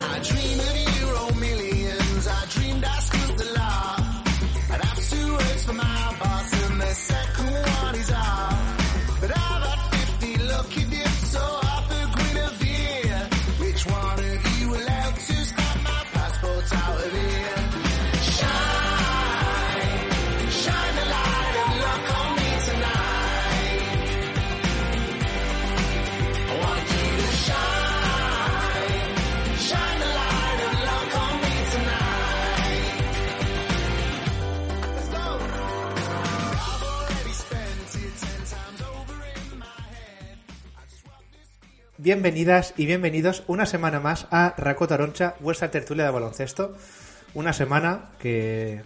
I dream Bienvenidas y bienvenidos una semana más a Raco Taroncha, vuestra tertulia de baloncesto. Una semana que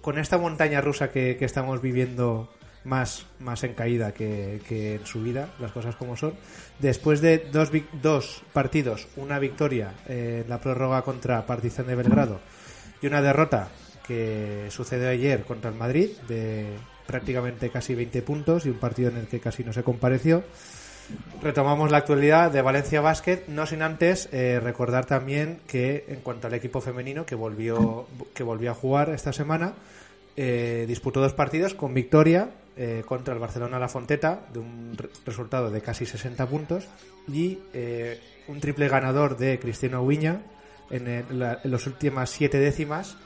con esta montaña rusa que, estamos viviendo más, más en caída que, que en subida, las cosas como son. Después de dos, dos partidos, una victoria en la prórroga contra Partizan de Belgrado y una derrota que sucedió ayer contra el Madrid de prácticamente casi 20 puntos y un partido en el que casi no se compareció. Retomamos la actualidad de Valencia Basket, no sin antes eh, recordar también que en cuanto al equipo femenino que volvió, que volvió a jugar esta semana, eh, disputó dos partidos con victoria eh, contra el Barcelona La Fonteta de un re- resultado de casi 60 puntos y eh, un triple ganador de Cristiano Ubiña en, en las últimas siete décimas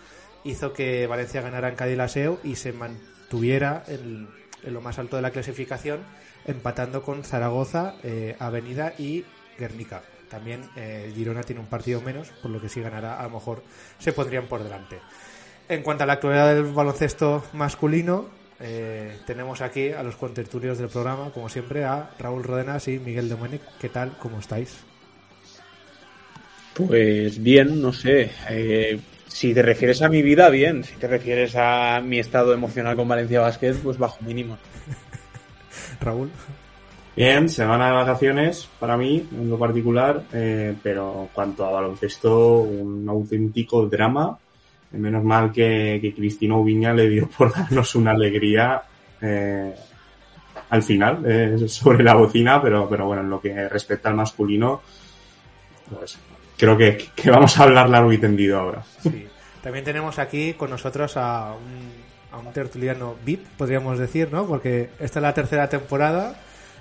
hizo que Valencia ganara en Cádiz Laseo y se mantuviera en lo más alto de la clasificación empatando con Zaragoza, eh, Avenida y Guernica. También eh, Girona tiene un partido menos, por lo que si ganará a lo mejor se pondrían por delante. En cuanto a la actualidad del baloncesto masculino, eh, tenemos aquí a los contertulios del programa, como siempre, a Raúl Rodenas y Miguel Domènech. ¿Qué tal? ¿Cómo estáis? Pues bien, no sé. eh, si te refieres a mi vida, bien. Si te refieres a mi estado emocional con Valencia Basket, pues bajo mínimo. Raúl. Bien, semana de vacaciones para mí, en lo particular, eh, pero en cuanto a baloncesto, un auténtico drama. Menos mal que, que Cristino Ubiña le dio por darnos una alegría eh, al final eh, sobre la bocina, pero, pero bueno, en lo que respecta al masculino, pues creo que, que vamos a hablar largo y tendido ahora. Sí. También tenemos aquí con nosotros a un, a un tertuliano VIP, podríamos decir, ¿no? Porque esta es la tercera temporada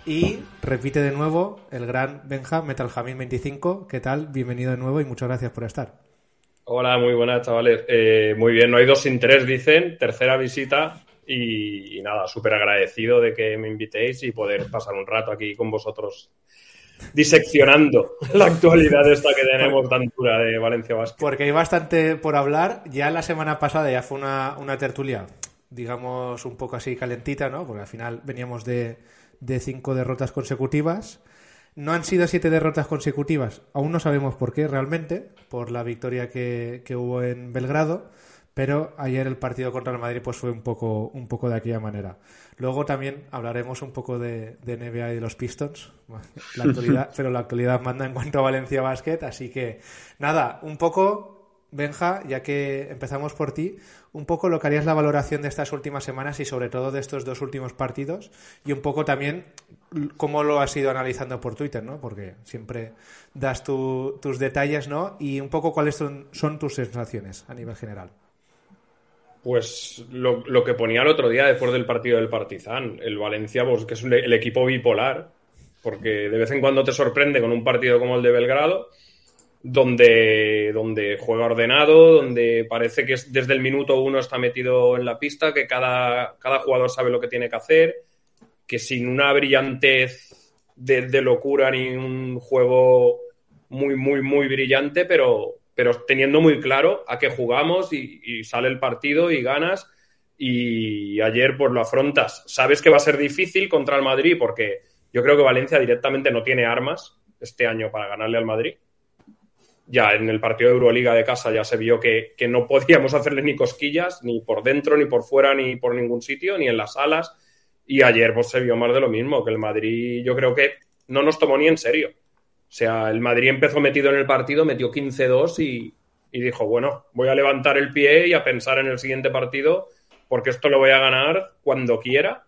y repite de nuevo el gran Benja Metal Jamil 25. ¿Qué tal? Bienvenido de nuevo y muchas gracias por estar. Hola, muy buenas, chavales. Eh, muy bien, no hay dos sin tres, dicen. Tercera visita y, y nada, súper agradecido de que me invitéis y poder pasar un rato aquí con vosotros diseccionando la actualidad esta que tenemos tan dura de Valencia Basket. Porque hay bastante por hablar. Ya la semana pasada ya fue una, una tertulia, digamos, un poco así calentita, ¿no? Porque al final veníamos de, de cinco derrotas consecutivas. No han sido siete derrotas consecutivas. Aún no sabemos por qué realmente, por la victoria que, que hubo en Belgrado. Pero ayer el partido contra el Madrid pues fue un poco, un poco de aquella manera. Luego también hablaremos un poco de, de NBA y de los Pistons. La actualidad, pero la actualidad manda en cuanto a Valencia Basket. Así que nada, un poco, Benja, ya que empezamos por ti, un poco lo que harías la valoración de estas últimas semanas y sobre todo de estos dos últimos partidos y un poco también cómo lo has ido analizando por Twitter, ¿no? Porque siempre das tu- tus detalles, ¿no? Y un poco cuáles son, son tus sensaciones a nivel general. Pues lo, lo que ponía el otro día después del partido del Partizan, el Valencia, pues que es un- el equipo bipolar, porque de vez en cuando te sorprende con un partido como el de Belgrado, donde, donde juega ordenado, donde parece que es- desde el minuto uno está metido en la pista, que cada, cada jugador sabe lo que tiene que hacer, que sin una brillantez de, de locura ni un juego muy, muy, muy brillante, pero, pero teniendo muy claro a qué jugamos y, sale el partido y ganas. Y ayer pues lo afrontas. Sabes que va a ser difícil contra el Madrid porque yo creo que Valencia directamente no tiene armas este año para ganarle al Madrid. ya en el partido de Euroliga de casa ya se vio que, que, no podíamos hacerle ni cosquillas, ni por dentro, ni por fuera, ni por ningún sitio, ni en las alas. Y ayer pues, se vio más de lo mismo, que el Madrid yo creo que no nos tomó ni en serio. O sea, el Madrid empezó metido en el partido, metió 15-2 y, dijo, bueno, voy a levantar el pie y a pensar en el siguiente partido, porque esto lo voy a ganar cuando quiera.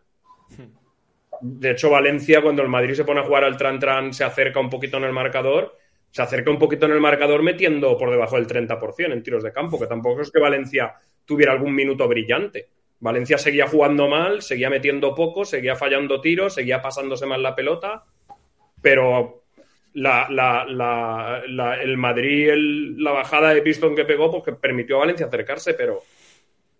De hecho, Valencia, cuando el Madrid se pone a jugar al tran-tran, se acerca un poquito en el marcador se acerca un poquito en el marcador metiendo por debajo del 30% en tiros de campo, que tampoco es que Valencia tuviera algún minuto brillante. Valencia seguía jugando mal, seguía metiendo poco, seguía fallando tiros, seguía pasándose mal la pelota, pero la, la, la, el Madrid, el, la bajada de pistón que pegó, pues que permitió a Valencia acercarse, pero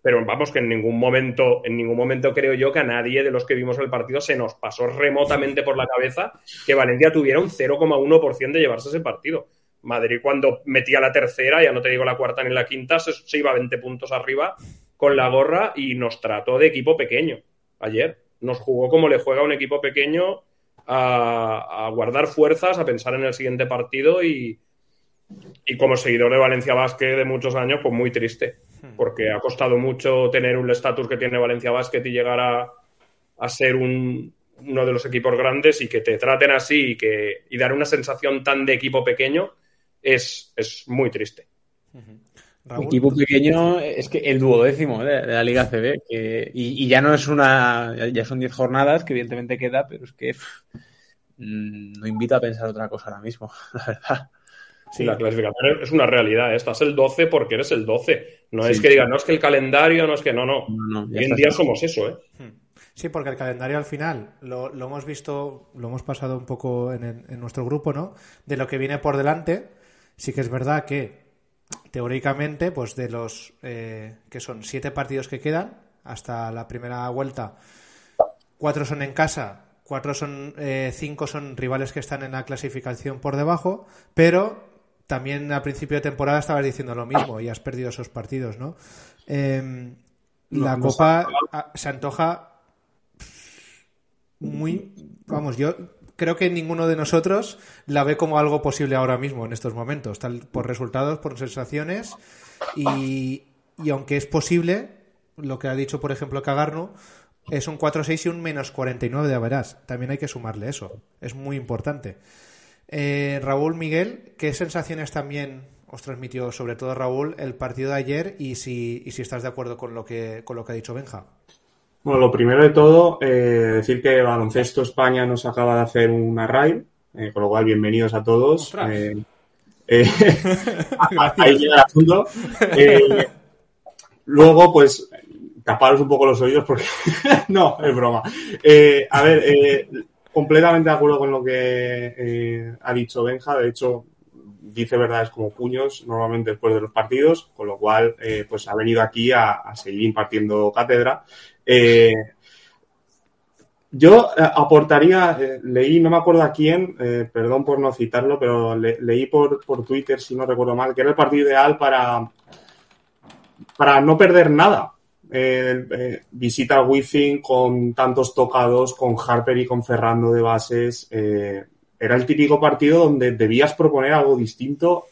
pero vamos que en ningún momento, en ningún momento creo yo que a nadie de los que vimos el partido se nos pasó remotamente por la cabeza que Valencia tuviera un 0,1% de llevarse ese partido. Madrid cuando metía la tercera, ya no te digo la cuarta ni la quinta, se, iba a 20 puntos arriba con la gorra y nos trató de equipo pequeño ayer. Nos jugó como le juega un equipo pequeño a, a guardar fuerzas, a pensar en el siguiente partido y, y como seguidor de Valencia Basket de muchos años, pues muy triste porque ha costado mucho tener un estatus que tiene Valencia Basket y llegar a, a ser un, uno de los equipos grandes y que te traten así y, que, y dar una sensación tan de equipo pequeño es, es muy triste. Equipo pequeño es que el duodécimo de, de la Liga CB que, y, y, ya no es una, ya son 10 jornadas que evidentemente queda, pero es que pff, no invita a pensar otra cosa ahora mismo, la verdad. Sí, la clasificación es una realidad. ¿eh? Estás el 12 porque eres el 12. No sí, es que digan, no es que el calendario, no es que no, no. no, no Hoy en día somos eso, ¿eh? Hmm. Sí, porque el calendario al final lo, lo hemos visto, lo hemos pasado un poco en, en, nuestro grupo, ¿no? De lo que viene por delante. Sí que es verdad que teóricamente, pues de los eh, que son siete partidos que quedan hasta la primera vuelta, cuatro son en casa, cuatro son, eh, cinco son rivales que están en la clasificación por debajo, pero también a principio de temporada estabas diciendo lo mismo y has perdido esos partidos, ¿no? Eh, la no, Copa se antoja muy, vamos, yo creo que ninguno de nosotros la ve como algo posible ahora mismo en estos momentos, tal por resultados, por sensaciones y, aunque es posible, lo que ha dicho por ejemplo Cagarno, es un 4-6 y un menos 49 de Averás. También hay que sumarle eso. Es muy importante. Eh, Raúl Miguel, ¿qué sensaciones también os transmitió, sobre todo Raúl, el partido de ayer y si, y si estás de acuerdo con lo que, con lo que ha dicho Benja? Bueno, lo primero de todo, eh, decir que Baloncesto España nos acaba de hacer una raid, eh, con lo cual bienvenidos a todos. Eh, ahí llega el asunto. luego, pues, taparos un poco los oídos porque no, es broma. a ver, completamente de acuerdo con lo que eh, ha dicho Benja. De hecho, dice verdades como puños normalmente después de los partidos, con lo cual eh, pues ha venido aquí a, seguir impartiendo cátedra. Eh, yo aportaría, leí, no me acuerdo a quién, perdón por no citarlo, pero le, leí por, por Twitter, si no recuerdo mal, que era el partido ideal para, para no perder nada eh, eh, visita al Wizzing con tantos tocados, con Harper y con Ferrando de bases. Eh, era el típico partido donde debías proponer algo distinto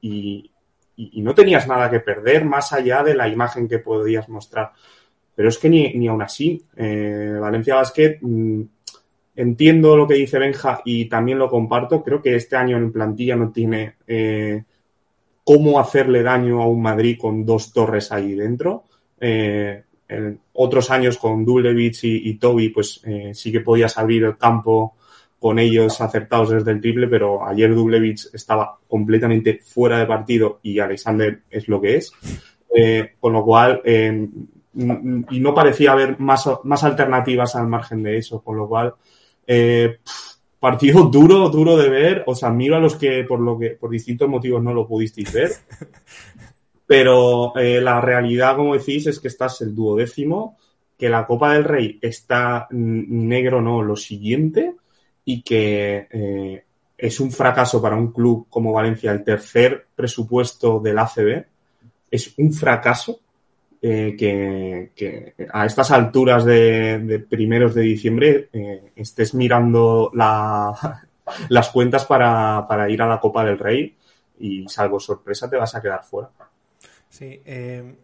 y, y, no tenías nada que perder más allá de la imagen que podías mostrar. Pero es que ni, ni aún así, Valencia Basket, mmm, entiendo lo que dice Benja y también lo comparto. Creo que este año en plantilla no tiene cómo hacerle daño a un Madrid con dos torres ahí dentro. Eh, en otros años con Dulevich y, y Toby, pues eh, sí que podías abrir el campo con ellos acertados desde el triple, pero ayer Dulevich estaba completamente fuera de partido y Alexander es lo que es. Eh, con lo cual, eh, y no parecía haber más, más alternativas al margen de eso, con lo cual, eh, partido duro, duro de ver. Os admiro a los que por lo que por distintos motivos no lo pudisteis ver. Pero eh, la realidad, como decís, es que estás el duodécimo, que la Copa del Rey está negro, no, lo siguiente, y que eh, es un fracaso para un club como Valencia, el tercer presupuesto del ACB, es un fracaso eh, que, a estas alturas de, primeros de diciembre eh, estés mirando la, las cuentas para, para, ir a la Copa del Rey. y salvo sorpresa te vas a quedar fuera. Sí, eh,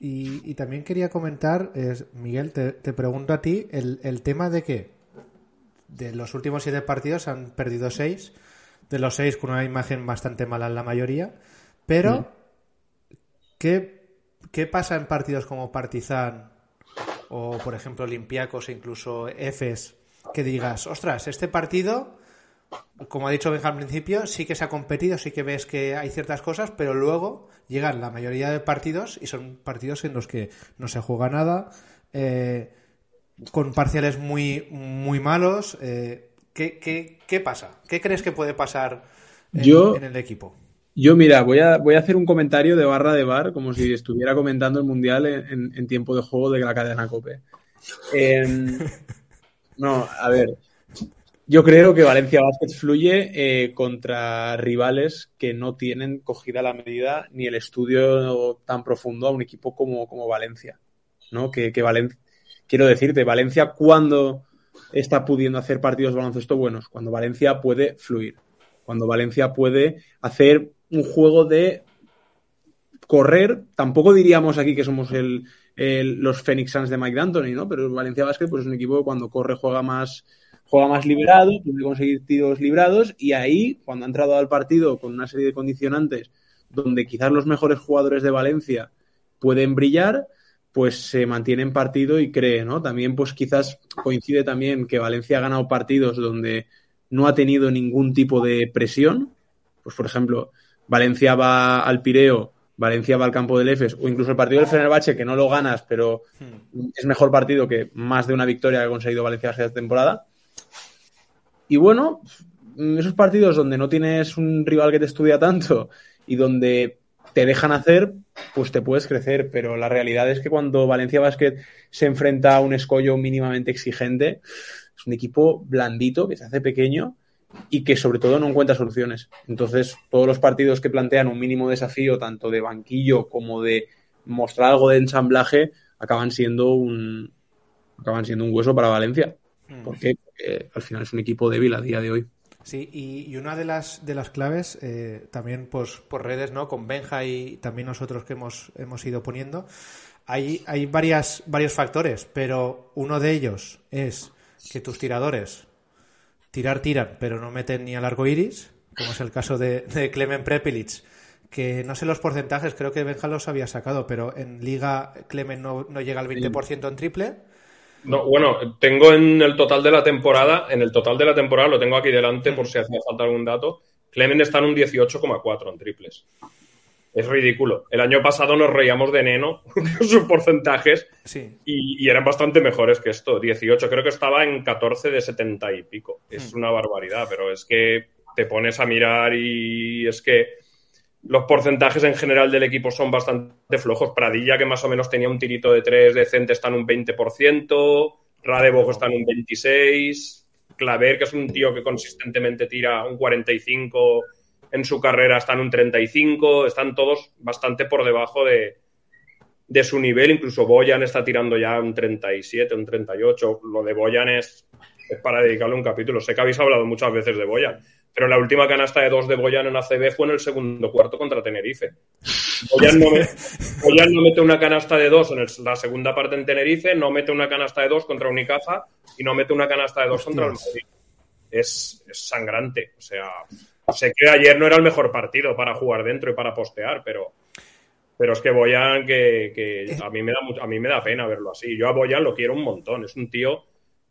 y, también quería comentar, Miguel, te, te, pregunto a ti, el, el, tema de que de los últimos siete partidos han perdido seis, de los seis con una imagen bastante mala en la mayoría, pero mm. ¿qué, ¿qué pasa en partidos como Partizan o, por ejemplo, Olympiacos e incluso Efes, que digas, ostras, este partido como ha dicho Benja al principio, sí que se ha competido, sí que ves que hay ciertas cosas, pero luego llegan la mayoría de partidos y son partidos en los que no se juega nada, eh, con parciales muy, muy malos. Eh, ¿qué, qué, qué, pasa? ¿Qué crees que puede pasar en, yo, en, el equipo? Yo, mira, voy a, voy a hacer un comentario de barra de bar, como si estuviera comentando el Mundial en, en, en tiempo de juego de la cadena COPE. Eh, no, a ver, yo creo que Valencia Basket fluye eh, contra rivales que no tienen cogida la medida ni el estudio tan profundo a un equipo como, como Valencia. ¿no? Que, que Valencia, quiero decirte, Valencia cuando está pudiendo hacer partidos de baloncesto buenos, cuando Valencia puede fluir, cuando Valencia puede hacer un juego de correr, tampoco diríamos aquí que somos los Phoenix Suns de Mike D'Antoni, ¿no? Pero Valencia Basket pues, es un equipo que cuando corre juega más, juega más liberado, puede conseguir tiros librados y ahí, cuando ha entrado al partido con una serie de condicionantes donde quizás los mejores jugadores de Valencia pueden brillar, pues se mantiene en partido y cree, ¿no? También, pues quizás coincide también que Valencia ha ganado partidos donde no ha tenido ningún tipo de presión. Pues, por ejemplo, Valencia va al Pireo, Valencia va al campo del EFES, o incluso el partido del Fenerbahce, que no lo ganas, pero es mejor partido que más de una victoria que ha conseguido Valencia esta temporada. Y bueno, esos partidos donde no tienes un rival que te estudia tanto y donde te dejan hacer, pues te puedes crecer. Pero la realidad es que cuando Valencia Basket se enfrenta a un escollo mínimamente exigente, es un equipo blandito que se hace pequeño y que sobre todo no encuentra soluciones. Entonces, todos los partidos que plantean un mínimo desafío, tanto de banquillo como de mostrar algo de ensamblaje, acaban siendo un acaban siendo un hueso para Valencia. ¿Por qué? Porque al final es un equipo débil a día de hoy. Sí, y, y una de las, de las claves, eh, también pues, por redes, ¿no? Con Benja y también nosotros que hemos, hemos ido poniendo, hay, hay varias, varios factores, pero uno de ellos es que tus tiradores tirar, tiran, pero no meten ni al arco iris, como es el caso de, de Clemen Prepilic, que no sé los porcentajes, creo que Benja los había sacado, pero en Liga Clemen no, no llega al 20% en triple. No, bueno, tengo en el total de la temporada, en el total de la temporada, lo tengo aquí delante por si hacía falta algún dato, Clemen está en un 18,4 en triples. Es ridículo. El año pasado nos reíamos de Neno con sus porcentajes sí. y, y, eran bastante mejores que esto. 18, creo que estaba en 14 de 70 y pico. Es una barbaridad, pero es que te pones a mirar y es que los porcentajes en general del equipo son bastante flojos. Pradilla, que más o menos tenía un tirito de tres decente, está en un 20%. Radebog está en un 26%. Claver, que es un tío que consistentemente tira un 45% en su carrera, está en un 35%. Están todos bastante por debajo de, de su nivel. Incluso Boyan está tirando ya un 37, un 38. Lo de Boyan es, es para dedicarle un capítulo. Sé que habéis hablado muchas veces de Boyan pero la última canasta de dos de Boyan en ACB fue en el segundo cuarto contra Tenerife. Boyan no, me, Boyan no mete una canasta de dos en el, la segunda parte en Tenerife, no mete una canasta de dos contra Unicaja y no mete una canasta de dos Hostias. contra el Madrid. Es, es, sangrante. O sea, sé que ayer no era el mejor partido para jugar dentro y para postear, pero, pero es que Boyan, que, que a, mí me da, a mí me da pena verlo así. Yo a Boyan lo quiero un montón. Es un tío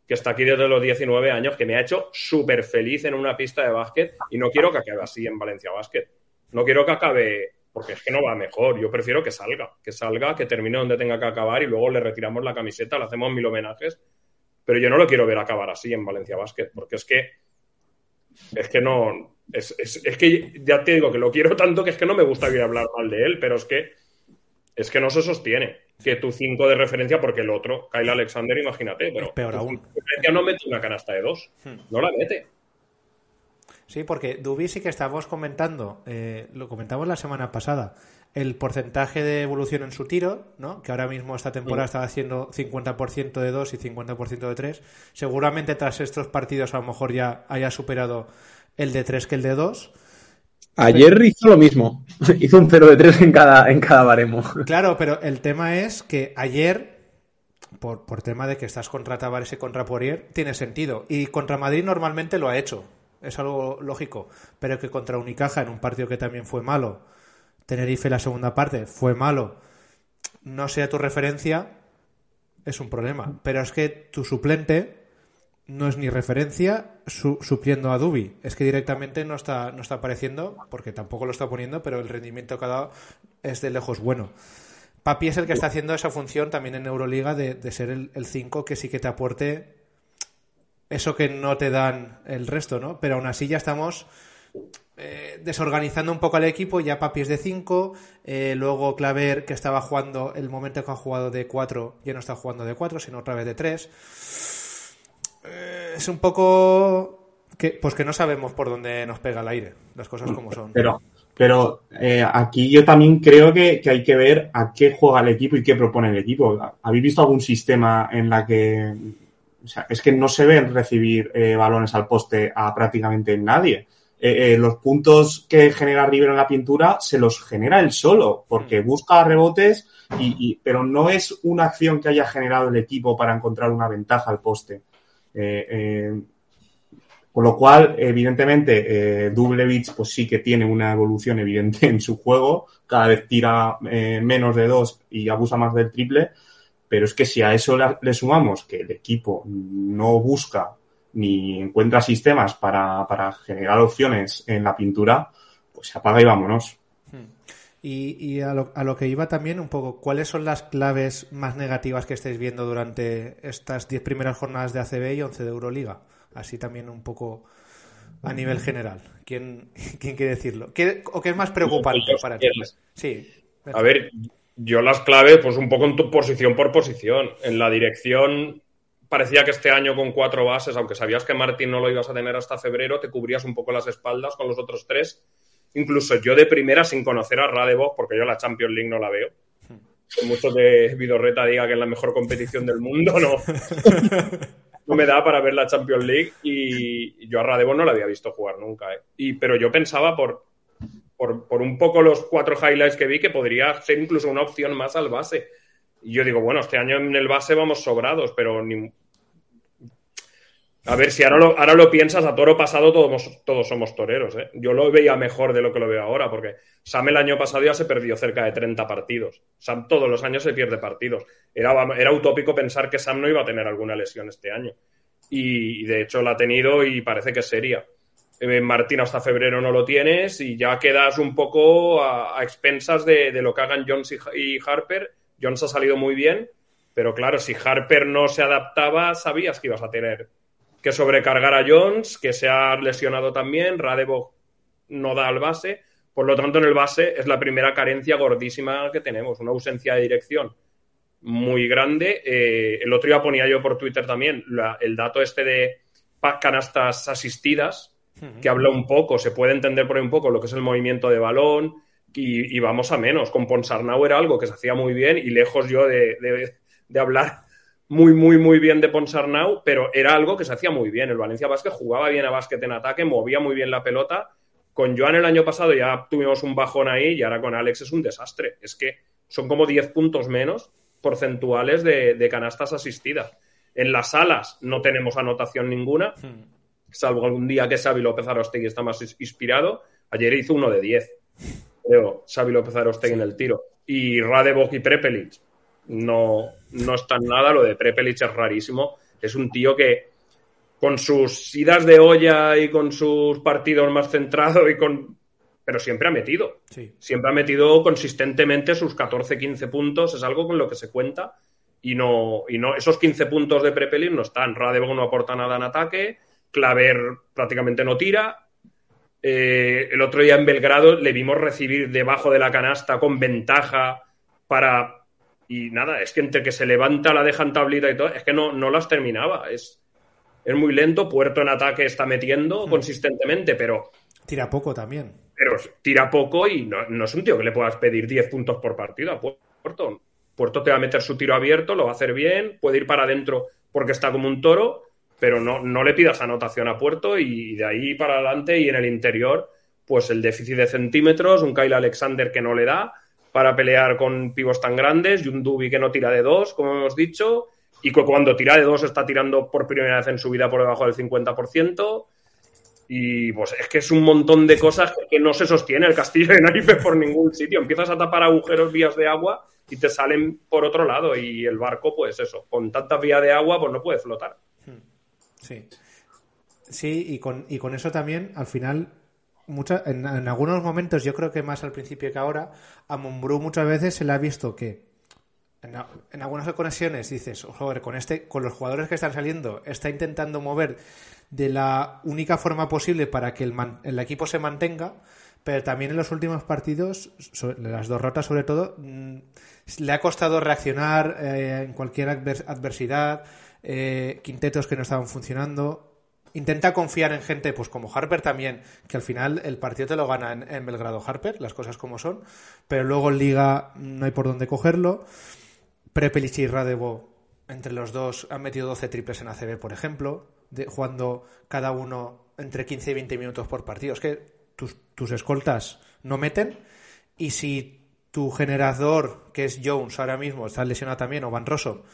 que está aquí desde los 19 años, que me ha hecho súper feliz en una pista de básquet y no quiero que acabe así en Valencia Básquet. No quiero que acabe, porque es que no va mejor. Yo prefiero que salga, que salga, que termine donde tenga que acabar y luego le retiramos la camiseta, le hacemos mil homenajes. Pero yo no lo quiero ver acabar así en Valencia Básquet, porque es que. Es que no. Es, es, es que ya te digo que lo quiero tanto que es que no me gusta ir a hablar mal de él, pero es que. Es que no se sostiene que tu 5 de referencia, porque el otro, Kyle Alexander, imagínate, pero peor aún. referencia no mete una canasta de dos, hmm. no la mete. Sí, porque Dubi sí que estábamos comentando, eh, lo comentamos la semana pasada, el porcentaje de evolución en su tiro, ¿no? que ahora mismo esta temporada estaba haciendo 50% de 2 y 50% de 3. Seguramente tras estos partidos a lo mejor ya haya superado el de 3 que el de 2. Ayer hizo lo mismo. hizo un 0 de 3 en cada, en cada baremo. Claro, pero el tema es que ayer, por, por tema de que estás contra Tavares y contra Poirier, tiene sentido. Y contra Madrid normalmente lo ha hecho. Es algo lógico. Pero que contra Unicaja, en un partido que también fue malo, Tenerife la segunda parte fue malo, no sea tu referencia, es un problema. Pero es que tu suplente no es ni referencia su, supliendo a Dubi. Es que directamente no está, no está apareciendo, porque tampoco lo está poniendo, pero el rendimiento que ha dado es de lejos bueno. Papi es el que está haciendo esa función también en Euroliga de, de ser el 5 que sí que te aporte eso que no te dan el resto, ¿no? Pero aún así ya estamos eh, desorganizando un poco al equipo, ya Papi es de 5, eh, luego Claver que estaba jugando el momento que ha jugado de 4, ya no está jugando de 4, sino otra vez de 3 es un poco que, pues que no sabemos por dónde nos pega el aire, las cosas como son. Pero, pero eh, aquí yo también creo que, hay que ver a qué juega el equipo y qué propone el equipo. ¿Habéis visto algún sistema en la que o sea, es que no se ven recibir eh, balones al poste a prácticamente nadie? Eh, los puntos que genera River en la pintura se los genera él solo, porque mm. busca rebotes, y, pero no es una acción que haya generado el equipo para encontrar una ventaja al poste. Eh, eh, con lo cual, evidentemente, eh, Dublevich pues sí que tiene una evolución evidente en su juego, cada vez tira eh, menos de dos y abusa más del triple, pero es que si a eso le, sumamos que el equipo no busca ni encuentra sistemas para, para generar opciones en la pintura, pues se apaga y vámonos. Y, a, lo, a, lo, que iba también un poco, ¿cuáles son las claves más negativas que estáis viendo durante estas 10 primeras jornadas de ACB y 11 de Euroliga? Así también un poco a nivel general. ¿Quién, quién quiere decirlo? ¿Qué, ¿O qué es más preocupante para ti? Sí. A ver, yo las claves, pues un poco en tu posición por posición. En la dirección, parecía que este año con cuatro bases, aunque sabías que Martín no lo ibas a tener hasta febrero, te cubrías un poco las espaldas con los otros tres incluso yo de primera sin conocer a Radevos, porque yo la Champions League no la veo. Por mucho que Vidorreta diga que es la mejor competición del mundo, no. no me da para ver la Champions League y yo a Radevos no la había visto jugar nunca. ¿eh? Y, pero yo pensaba por, por, por, un poco los cuatro highlights que vi que podría ser incluso una opción más al base. Y yo digo, bueno, este año en el base vamos sobrados, pero ni, a ver, si ahora lo, piensas, a toro pasado todos, somos toreros. ¿eh? Yo lo veía mejor de lo que lo veo ahora, porque Sam el año pasado ya se perdió cerca de 30 partidos. Sam todos los años se pierde partidos. Era, utópico pensar que Sam no iba a tener alguna lesión este año. Y, de hecho la ha tenido y parece que sería. Eh, Martín hasta febrero no lo tienes y ya quedas un poco a, expensas de, lo que hagan Jones y Harper. Jones ha salido muy bien, pero claro, si Harper no se adaptaba, sabías que ibas a tener que sobrecargar a Jones, que se ha lesionado también, Radebog no da al base, por lo tanto en el base es la primera carencia gordísima que tenemos, una ausencia de dirección muy grande. Eh, el otro día ponía yo por Twitter también el dato este de canastas asistidas, que habla un poco, se puede entender por ahí un poco lo que es el movimiento de balón y, vamos a menos. Con Ponsarnau era algo que se hacía muy bien y lejos yo de, de hablar muy, muy, muy bien de Ponsarnau, pero era algo que se hacía muy bien. El Valencia Vázquez jugaba bien a básquet en ataque, movía muy bien la pelota. Con Joan el año pasado ya tuvimos un bajón ahí y ahora con Alex es un desastre. Es que son como 10 puntos menos porcentuales de, canastas asistidas. En las salas no tenemos anotación ninguna, hmm. salvo algún día que Xavi López Arostegui está más inspirado. Ayer hizo uno de 10, creo, Xavi López Arostegui en el tiro. Y Radebog y Prepelic no, no está en nada. Lo de Prepelic es rarísimo. Es un tío que con sus idas de olla y con sus partidos más centrados y con... Pero siempre ha metido. Siempre ha metido consistentemente sus 14, 15 puntos. Es algo con lo que se cuenta. Y no, y no, esos 15 puntos de Prepelic no están. Radebog no aporta nada en ataque. Claver prácticamente no tira. Eh, el otro día en Belgrado le vimos recibir debajo de la canasta con ventaja para y nada, es que entre que se levanta, la dejan tablita y todo, es que no, no las terminaba. Es, es muy lento. Puerto en ataque está metiendo hmm. consistentemente, pero. Tira poco también. Pero tira poco y no, no, es un tío que le puedas pedir 10 puntos por partido a Puerto. Puerto te va a meter su tiro abierto, lo va a hacer bien, puede ir para adentro porque está como un toro, pero no, no le pidas anotación a Puerto y de ahí para adelante y en el interior pues el déficit de centímetros, un Kyle Alexander que no le da para pelear con pivos tan grandes y un Dubi que no tira de dos, como hemos dicho, y que cuando tira de dos está tirando por primera vez en su vida por debajo del 50%. Y pues es que es un montón de cosas que no se sostiene el castillo de naipes por ningún sitio. Empiezas a tapar agujeros vías de agua y te salen por otro lado. Y el barco, pues eso, con tantas vías de agua, pues no puede flotar. Sí. Sí, y con, y con eso también, al final, en, algunos momentos, yo creo que más al principio que ahora, a Mumbrú muchas veces se le ha visto que en, algunas ocasiones dices, joder, con este, con los jugadores que están saliendo, está intentando mover de la única forma posible para que el, equipo se mantenga, pero también en los últimos partidos, las dos rotas sobre todo, mm, le ha costado reaccionar eh, en cualquier adversidad, eh, quintetos que no estaban funcionando intenta confiar en gente pues como Harper también, que al final el partido te lo gana en, Belgrado Harper, las cosas como son, pero luego en Liga no hay por dónde cogerlo. Prepelic y Radevo, entre los dos, han metido 12 triples en ACB, por ejemplo, de, jugando cada uno entre 15 y 20 minutos por partido. Es que tus, tus escoltas no meten y si tu generador, que es Jones ahora mismo, está lesionado también, o Van Rosso,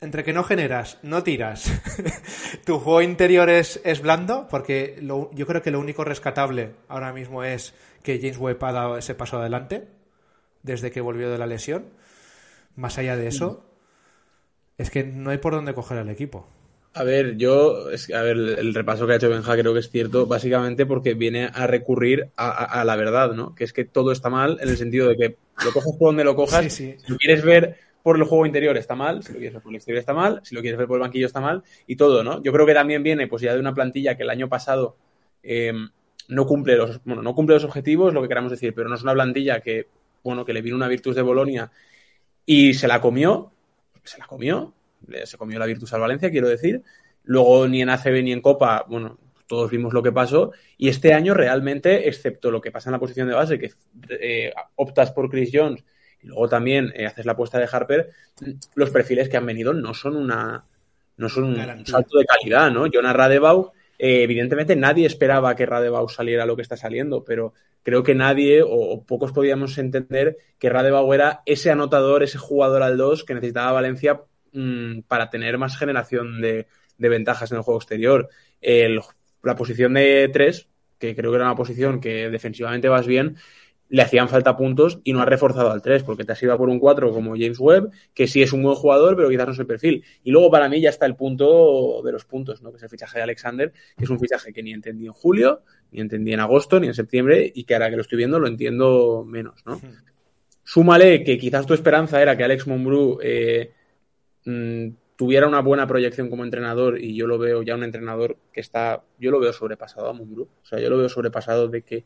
entre que no generas, no tiras, tu juego interior es, es blando, porque yo creo que lo único rescatable ahora mismo es que James Webb ha dado ese paso adelante desde que volvió de la lesión. Más allá de eso, es que no hay por dónde coger al equipo. A ver, yo, es, a ver, el repaso que ha hecho Benja creo que es cierto, básicamente porque viene a recurrir a, la verdad, ¿no? Que es que todo está mal en el sentido de que lo cojas por donde lo cojas. Si quieres ver por el juego interior está mal, si lo quieres ver por el exterior está mal, si lo quieres ver por el banquillo está mal y todo, ¿no? Yo creo que también viene pues ya de una plantilla que el año pasado eh, no cumple los, bueno, no cumple los objetivos, lo que queramos decir, pero no es una plantilla que, bueno, que le vino una Virtus de Bolonia y se la comió, se la comió, se comió la Virtus al Valencia, quiero decir. Luego ni en ACB ni en Copa, bueno, todos vimos lo que pasó. Y este año realmente, excepto lo que pasa en la posición de base, que eh, optas por Chris Jones y luego también eh, haces la apuesta de Harper, los perfiles que han venido no son una no son un salto de calidad, ¿no? Jonah Radebau, eh, evidentemente nadie esperaba que Radebau saliera lo que está saliendo, pero creo que nadie o, pocos podíamos entender que Radebau era ese anotador, ese jugador al 2 que necesitaba Valencia mm, para tener más generación de, ventajas en el juego exterior. la posición de 3, que creo que era una posición que defensivamente vas bien, le hacían falta puntos y no ha reforzado al 3, porque te has ido por un 4 como James Webb, que sí es un buen jugador, pero quizás no es el perfil. Y luego para mí ya está el punto de los puntos, ¿no? que es el fichaje de Alexander, que es un fichaje que ni entendí en julio, ni entendí en agosto, ni en septiembre, y que ahora que lo estoy viendo lo entiendo menos. ¿no? Súmale que quizás tu esperanza era que Alex Monbrú eh, mm, tuviera una buena proyección como entrenador, y yo lo veo ya un entrenador que está, yo lo veo sobrepasado a Monbrú, o sea, yo lo veo sobrepasado de que...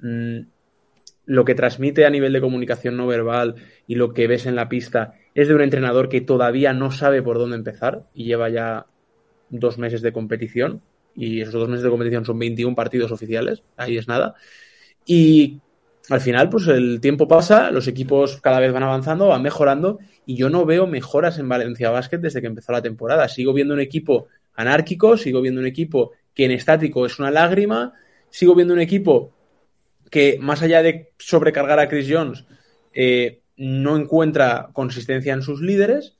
Mm, lo que transmite a nivel de comunicación no verbal y lo que ves en la pista es de un entrenador que todavía no sabe por dónde empezar y lleva ya dos meses de competición y esos dos meses de competición son 21 partidos oficiales, ahí es nada. Y al final, pues el tiempo pasa, los equipos cada vez van avanzando, van mejorando y yo no veo mejoras en Valencia Basket desde que empezó la temporada. Sigo viendo un equipo anárquico, sigo viendo un equipo que en estático es una lágrima, sigo viendo un equipo que más allá de sobrecargar a Chris Jones, eh, no encuentra consistencia en sus líderes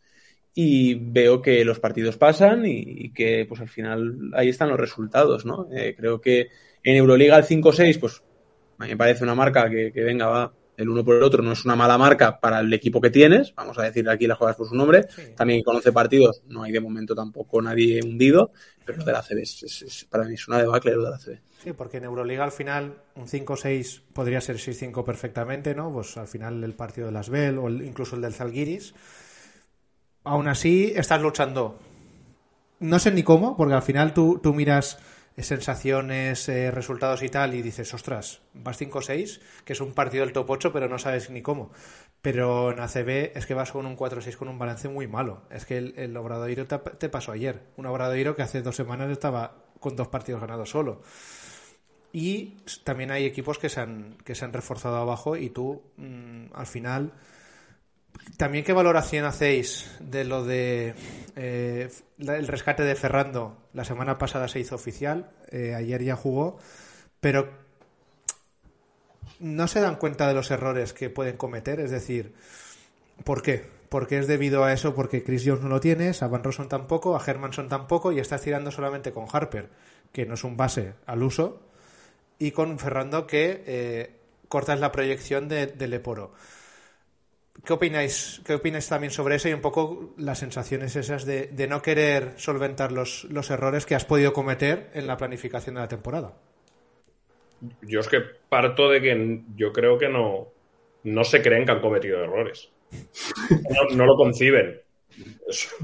y veo que los partidos pasan y, que pues al final ahí están los resultados, ¿no? Eh, creo que en Euroliga el 5-6, pues me parece una marca que, que venga, va, el uno por el otro no es una mala marca para el equipo que tienes, vamos a decir aquí las juegas por su nombre, también conoce partidos, no hay de momento tampoco nadie hundido, pero lo de la CB es, para mí es una debacle lo de la CB. Sí, porque en Euroliga al final un 5-6 podría ser 6-5 perfectamente, ¿no? Pues al final el partido de las Bell o incluso el del Zalgiris. Aún así estás luchando. No sé ni cómo, porque al final tú, tú miras sensaciones, eh, resultados y tal, y dices, ostras, vas 5-6, que es un partido del top 8, pero no sabes ni cómo. Pero en ACB es que vas con un 4-6 con un balance muy malo. Es que el, el Obradoiro te, pasó ayer. Un Obradoiro que hace dos semanas estaba con dos partidos ganados solo. Y también hay equipos que se han, que se han reforzado abajo y tú, mm, al final también qué valoración hacéis de lo de eh, el rescate de Ferrando. La semana pasada se hizo oficial, eh, ayer ya jugó, pero no se dan cuenta de los errores que pueden cometer, es decir, ¿por qué? Porque es debido a eso, porque Chris Jones no lo tienes, a Van Rossum tampoco, a Hermanson tampoco, y estás tirando solamente con Harper, que no es un base al uso, y con Ferrando, que eh, cortas la proyección de, de Leporo. ¿Qué opináis, ¿Qué opináis también sobre eso y un poco las sensaciones esas de, de no querer solventar los, los errores que has podido cometer en la planificación de la temporada? Yo es que parto de que yo creo que no, no se creen que han cometido errores. No, no lo conciben. Eso.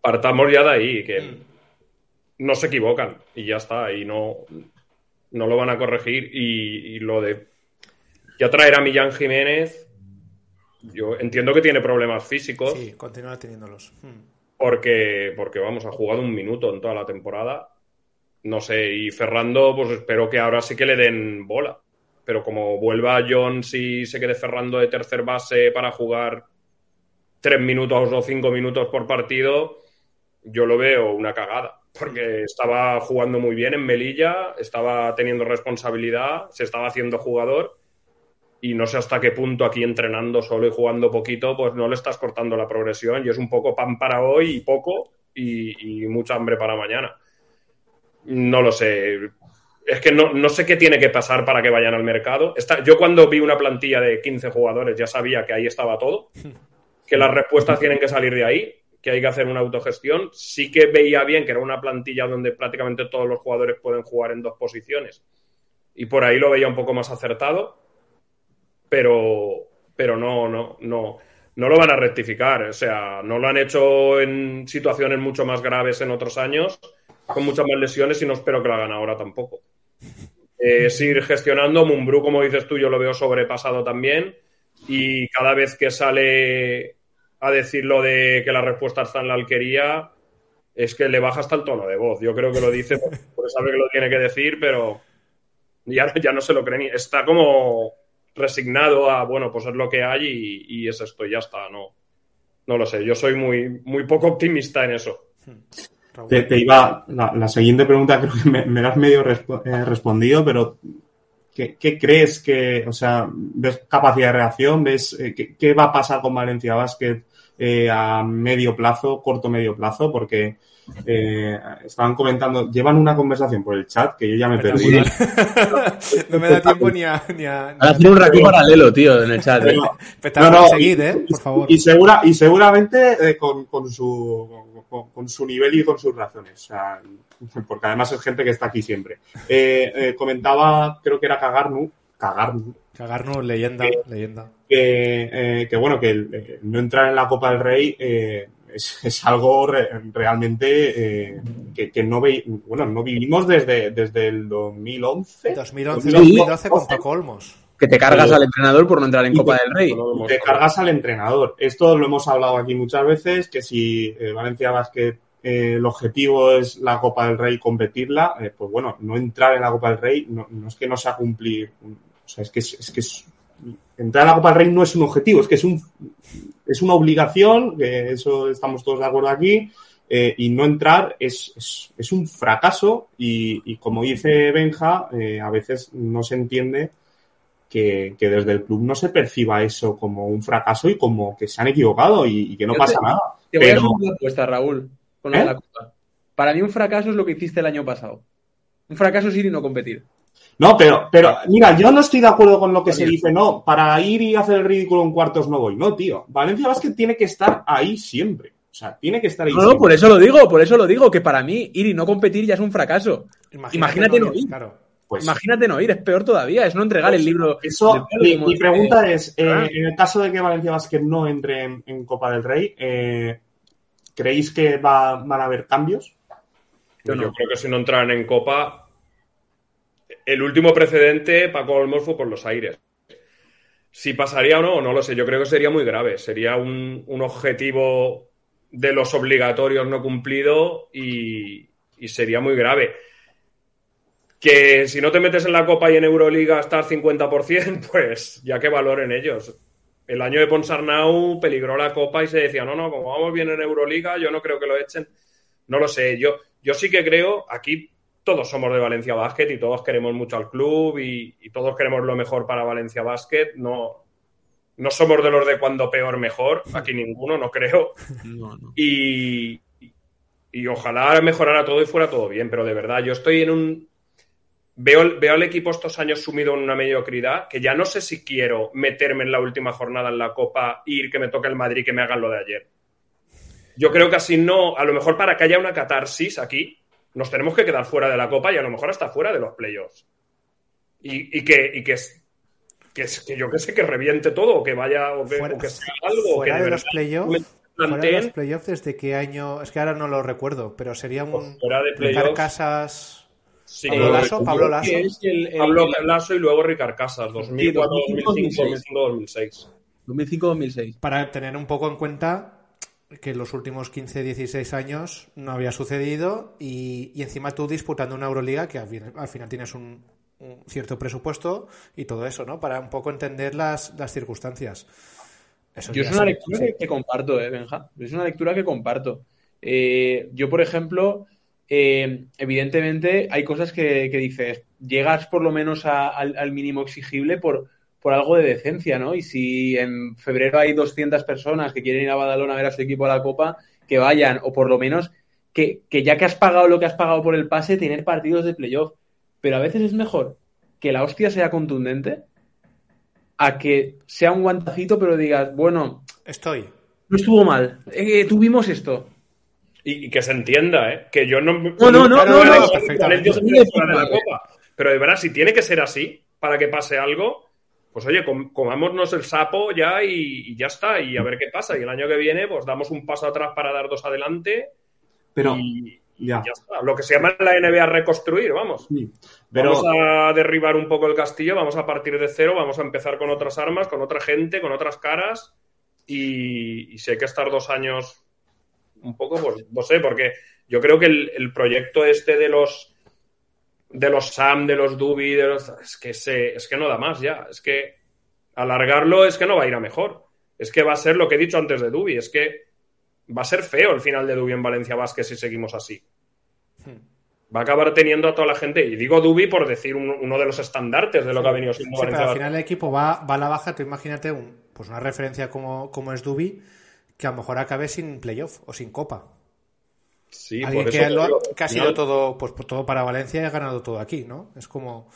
Partamos ya de ahí, que no se equivocan y ya está, y no, no lo van a corregir. Y, y lo de ya traer a Millán Jiménez, yo entiendo que tiene problemas físicos. Sí, continúa teniéndolos. Hmm. Porque, porque, vamos, ha jugado un minuto en toda la temporada. No sé, y Ferrando, pues espero que ahora sí que le den bola. Pero como vuelva Jones y se quede Ferrando de tercer base para jugar tres minutos o cinco minutos por partido, yo lo veo una cagada. Porque estaba jugando muy bien en Melilla, estaba teniendo responsabilidad, se estaba haciendo jugador y no sé hasta qué punto aquí entrenando solo y jugando poquito, pues no le estás cortando la progresión y es un poco pan para hoy y poco y, mucha hambre para mañana. No lo sé. Es que no, no, sé qué tiene que pasar para que vayan al mercado. Está, yo cuando vi una plantilla de 15 jugadores ya sabía que ahí estaba todo, que las respuestas tienen que salir de ahí, que hay que hacer una autogestión. Sí que veía bien que era una plantilla donde prácticamente todos los jugadores pueden jugar en dos posiciones y por ahí lo veía un poco más acertado pero, pero no, no, no, no lo van a rectificar. O sea, no lo han hecho en situaciones mucho más graves en otros años, con muchas más lesiones y no espero que lo hagan ahora tampoco. Es ir gestionando. Mumbrú, como dices tú, yo lo veo sobrepasado también. Y cada vez que sale a decir lo de que la respuesta está en la alquería, es que le baja hasta el tono de voz. Yo creo que lo dice porque sabe que lo tiene que decir, pero ya, ya no se lo cree ni. Está como resignado a, bueno, pues es lo que hay y, es esto, y ya está, no, no lo sé, yo soy muy, muy poco optimista en eso. Te, iba, la, siguiente pregunta creo que me, la has medio eh, respondido, pero ¿qué, ¿qué, crees que, o sea, ves capacidad de reacción, ves eh, qué, qué, va a pasar con Valencia Basket eh, a medio plazo, corto medio plazo? Porque eh, estaban comentando, llevan una conversación por el chat que yo ya me he perdido. no me da tiempo ni a. Ni a Ahora tiene un ratito paralelo, tío, en el chat. Pero, no, no, seguir, ¿eh? Por favor. Y, segura, y seguramente eh, con, con, su, con, con, su nivel y con sus razones. O sea, porque además es gente que está aquí siempre. Eh, eh, comentaba, creo que era Cagarnu. Cagarnu. Cagarnu, leyenda, que, leyenda. Que, que bueno, que el, no entrar en la Copa del Rey es, es, algo re, realmente eh, que, que, no ve, bueno, no vivimos desde, desde el 2011. 2011, 2012 con Paco Olmos. Que te cargas al entrenador por no entrar en Copa te, del Rey. Te cargas al entrenador. Esto lo hemos hablado aquí muchas veces, que si eh, Valencia Basket eh, el objetivo es la Copa del Rey competirla, eh, pues bueno, no entrar en la Copa del Rey no, no es que no sea cumplir, o sea, es que es, es que es, entrar en la Copa del Rey no es un objetivo, es que es un es una obligación, que eso estamos todos de acuerdo aquí, eh, y no entrar es, es, es un fracaso y, y, como dice Benja, eh, a veces no se entiende que, que, desde el club no se perciba eso como un fracaso y como que se han equivocado y, y que no Yo pasa te, nada. Te voy Pero... a hacer una apuesta, Raúl, con ¿Eh? la Copa. Para mí un fracaso es lo que hiciste el año pasado. Un fracaso es ir y no competir. No, pero, pero, mira, yo no estoy de acuerdo con lo que se dice, no, para ir y hacer el ridículo en cuartos no voy. No, tío. Valencia Basket tiene que estar ahí siempre. O sea, tiene que estar ahí no, siempre. No, por eso lo digo, por eso lo digo, que para mí ir y no competir ya es un fracaso. Imagínate, Imagínate no, ir. Claro. Pues, Imagínate no ir, es peor todavía, es no entregar pues, el libro. Eso, mi, mi, pregunta eh, es, eh, en el caso de que Valencia Basket no entre en, en Copa del Rey, eh, ¿creéis que va, van a haber cambios? Yo, no. Yo creo que si no entran en Copa, el último precedente, Paco Olmos por los aires. Si pasaría o no, no lo sé. Yo creo que sería muy grave. Sería un, un objetivo de los obligatorios no cumplido y, y, sería muy grave. Que si no te metes en la Copa y en Euroliga estás 50%, pues ya que valoren ellos. El año de Ponsarnau peligró la Copa y se decía, no, no, como vamos bien en Euroliga, yo no creo que lo echen. No lo sé. Yo, yo sí que creo, aquí todos somos de Valencia Basket y todos queremos mucho al club y, y todos queremos lo mejor para Valencia Basket. No, no somos de los de cuando peor mejor, aquí ninguno, no creo. No, no. Y, y ojalá mejorara todo y fuera todo bien, pero de verdad, yo estoy en un... Veo, veo al equipo estos años sumido en una mediocridad que ya no sé si quiero meterme en la última jornada en la Copa, ir, que me toque el Madrid, que me hagan lo de ayer. Yo creo que así no, a lo mejor para que haya una catarsis aquí, nos tenemos que quedar fuera de la Copa y a lo mejor hasta fuera de los playoffs. Y, y que, y que, es- que, es- que yo que sé, que reviente todo, o que vaya, o que, Fuera- o que sea algo, o que Fuera de los verdad playoffs, fuera de los playoffs, ¿desde qué año? Es que ahora no lo recuerdo, pero sería un Pues fuera de Ricard playoffs. Casas. Sí, Pablo Lasso, Pablo Lasso. Que es el, el- Pablo Lasso y luego Ricard Casas, 2004, 2005, 2005, 2006. 2005-2006. Para tener un poco en cuenta que en los últimos 15, 16 años no había sucedido y, y encima tú disputando una Euroliga que al fin- al final tienes un, un cierto presupuesto y todo eso, ¿no? Para un poco entender las, las circunstancias. Eso Yo es una lectura que, que comparto, eh, Benja. Es una lectura que comparto. Eh, yo, por ejemplo, eh, evidentemente hay cosas que, que dices, llegas por lo menos a- al, al mínimo exigible por, por algo de decencia, ¿no? Y si en febrero hay 200 personas que quieren ir a Badalona a ver a su equipo a la Copa, que vayan, o por lo menos que, que ya que has pagado lo que has pagado por el pase, tener partidos de playoff. Pero a veces es mejor que la hostia sea contundente a que sea un guantacito, pero digas, bueno, Estoy. no estuvo mal. Eh, tuvimos esto. Y, y que se entienda, ¿eh? Que yo no... No, no, no, perfectamente. Pero de verdad, si tiene que ser así, para que pase algo, pues oye, com- comámonos el sapo ya y, y ya está, y a ver qué pasa. Y el año que viene, pues damos un paso atrás para dar dos adelante Pero, y, ya. ya está. Lo que se llama en la NBA reconstruir, vamos. Sí. Pero, Vamos a derribar un poco el castillo, vamos a partir de cero, vamos a empezar con otras armas, con otra gente, con otras caras. Y, y si hay que estar dos años un poco, pues no sé, porque yo creo que el, el proyecto este de los de los Sam, de los Dubi, de los, es que se, es que no da más ya. Es que alargarlo es que no va a ir a mejor. Es que va a ser lo que he dicho antes de Dubi, es que va a ser feo el final de Dubi en Valencia Vázquez si seguimos así va a acabar teniendo a toda la gente. Y digo Dubi por decir un- uno de los estandartes de lo que ha venido siendo Sí, Valencia al final el equipo va, va a la baja. Tú imagínate un, pues una referencia como, como es Dubi, que a lo mejor acabe sin playoff o sin copa. Sí, Alguien por que, eso te lo- digo, que ha sido final- todo, pues, por todo para Valencia y ha ganado todo aquí, ¿no? Es como.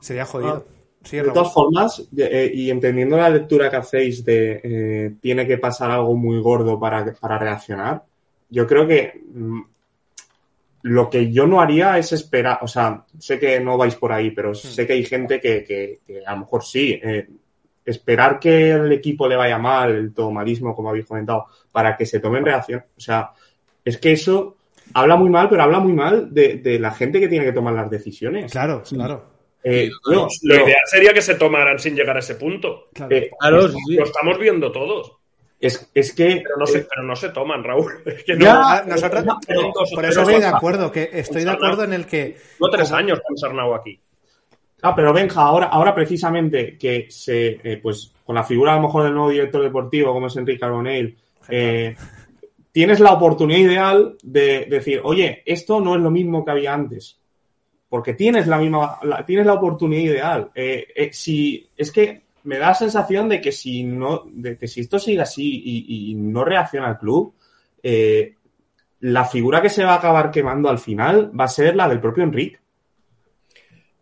Sería jodido. Sí, de todas formas, eh, y entendiendo la lectura que hacéis de eh, tiene que pasar algo muy gordo para, para reaccionar, yo creo que mm, lo que yo no haría es esperar, o sea, sé que no vais por ahí, pero sé que hay gente que, que- que a lo mejor sí. eh, esperar que el equipo le vaya mal, el tomadismo, como habéis comentado, para que se tomen reacción. O sea, es que eso habla muy mal, pero habla muy mal de, de la gente que tiene que tomar las decisiones. Claro, claro. Eh, no, Lo no, ideal sería que se tomaran sin llegar a ese punto. claro. eh, Claro, sí, sí. Lo estamos viendo todos. es, es que Pero no, se, eh, pero no se toman, Raúl. Es que no, Ya, nosotros- no, pero- o por eso estoy de acuerdo, que estoy de acuerdo en el que. no tres como- años con Sarnau aquí. Ah, pero Benja, ahora, ahora precisamente que se, eh, pues, con la figura a lo mejor del nuevo director deportivo, como es Enrique Carbonell, eh, tienes la oportunidad ideal de decir, oye, esto no es lo mismo que había antes. Porque tienes la misma, la- tienes la oportunidad ideal. Eh, eh, si, es que me da la sensación de que si no, de que si esto sigue así y, no reacciona el club, eh, la figura que se va a acabar quemando al final va a ser la del propio Enrique.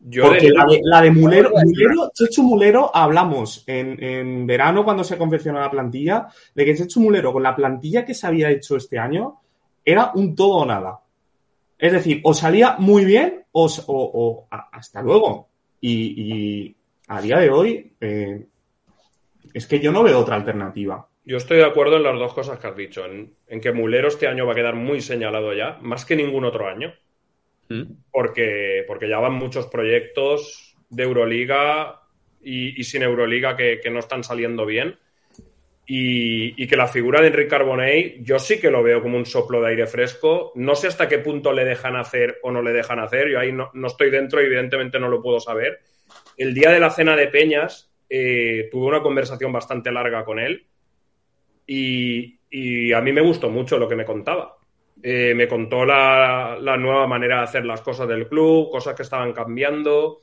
Yo Porque de- la de, la de Mulero, Mulero, Chechu Mulero, hablamos en, en verano cuando se confeccionó la plantilla, de que Chechu Mulero, con la plantilla que se había hecho este año, era un todo o nada. Es decir, o salía muy bien o, o- o hasta luego. Y, y a día de hoy, eh, es que yo no veo otra alternativa. Yo estoy de acuerdo en las dos cosas que has dicho. En, en que Mulero este año va a quedar muy señalado ya, más que ningún otro año. Mm. porque, porque ya van muchos proyectos de Euroliga y, sin Euroliga que, que no están saliendo bien. Y, y que la figura de Enrique Carbonell, yo sí que lo veo como un soplo de aire fresco. No sé hasta qué punto le dejan hacer o no le dejan hacer. Yo ahí no, no estoy dentro y evidentemente no lo puedo saber. El día de la cena de Peñas eh, tuve una conversación bastante larga con él y, y a mí me gustó mucho lo que me contaba Eh, me contó la, la, nueva manera de hacer las cosas del club, cosas que estaban cambiando.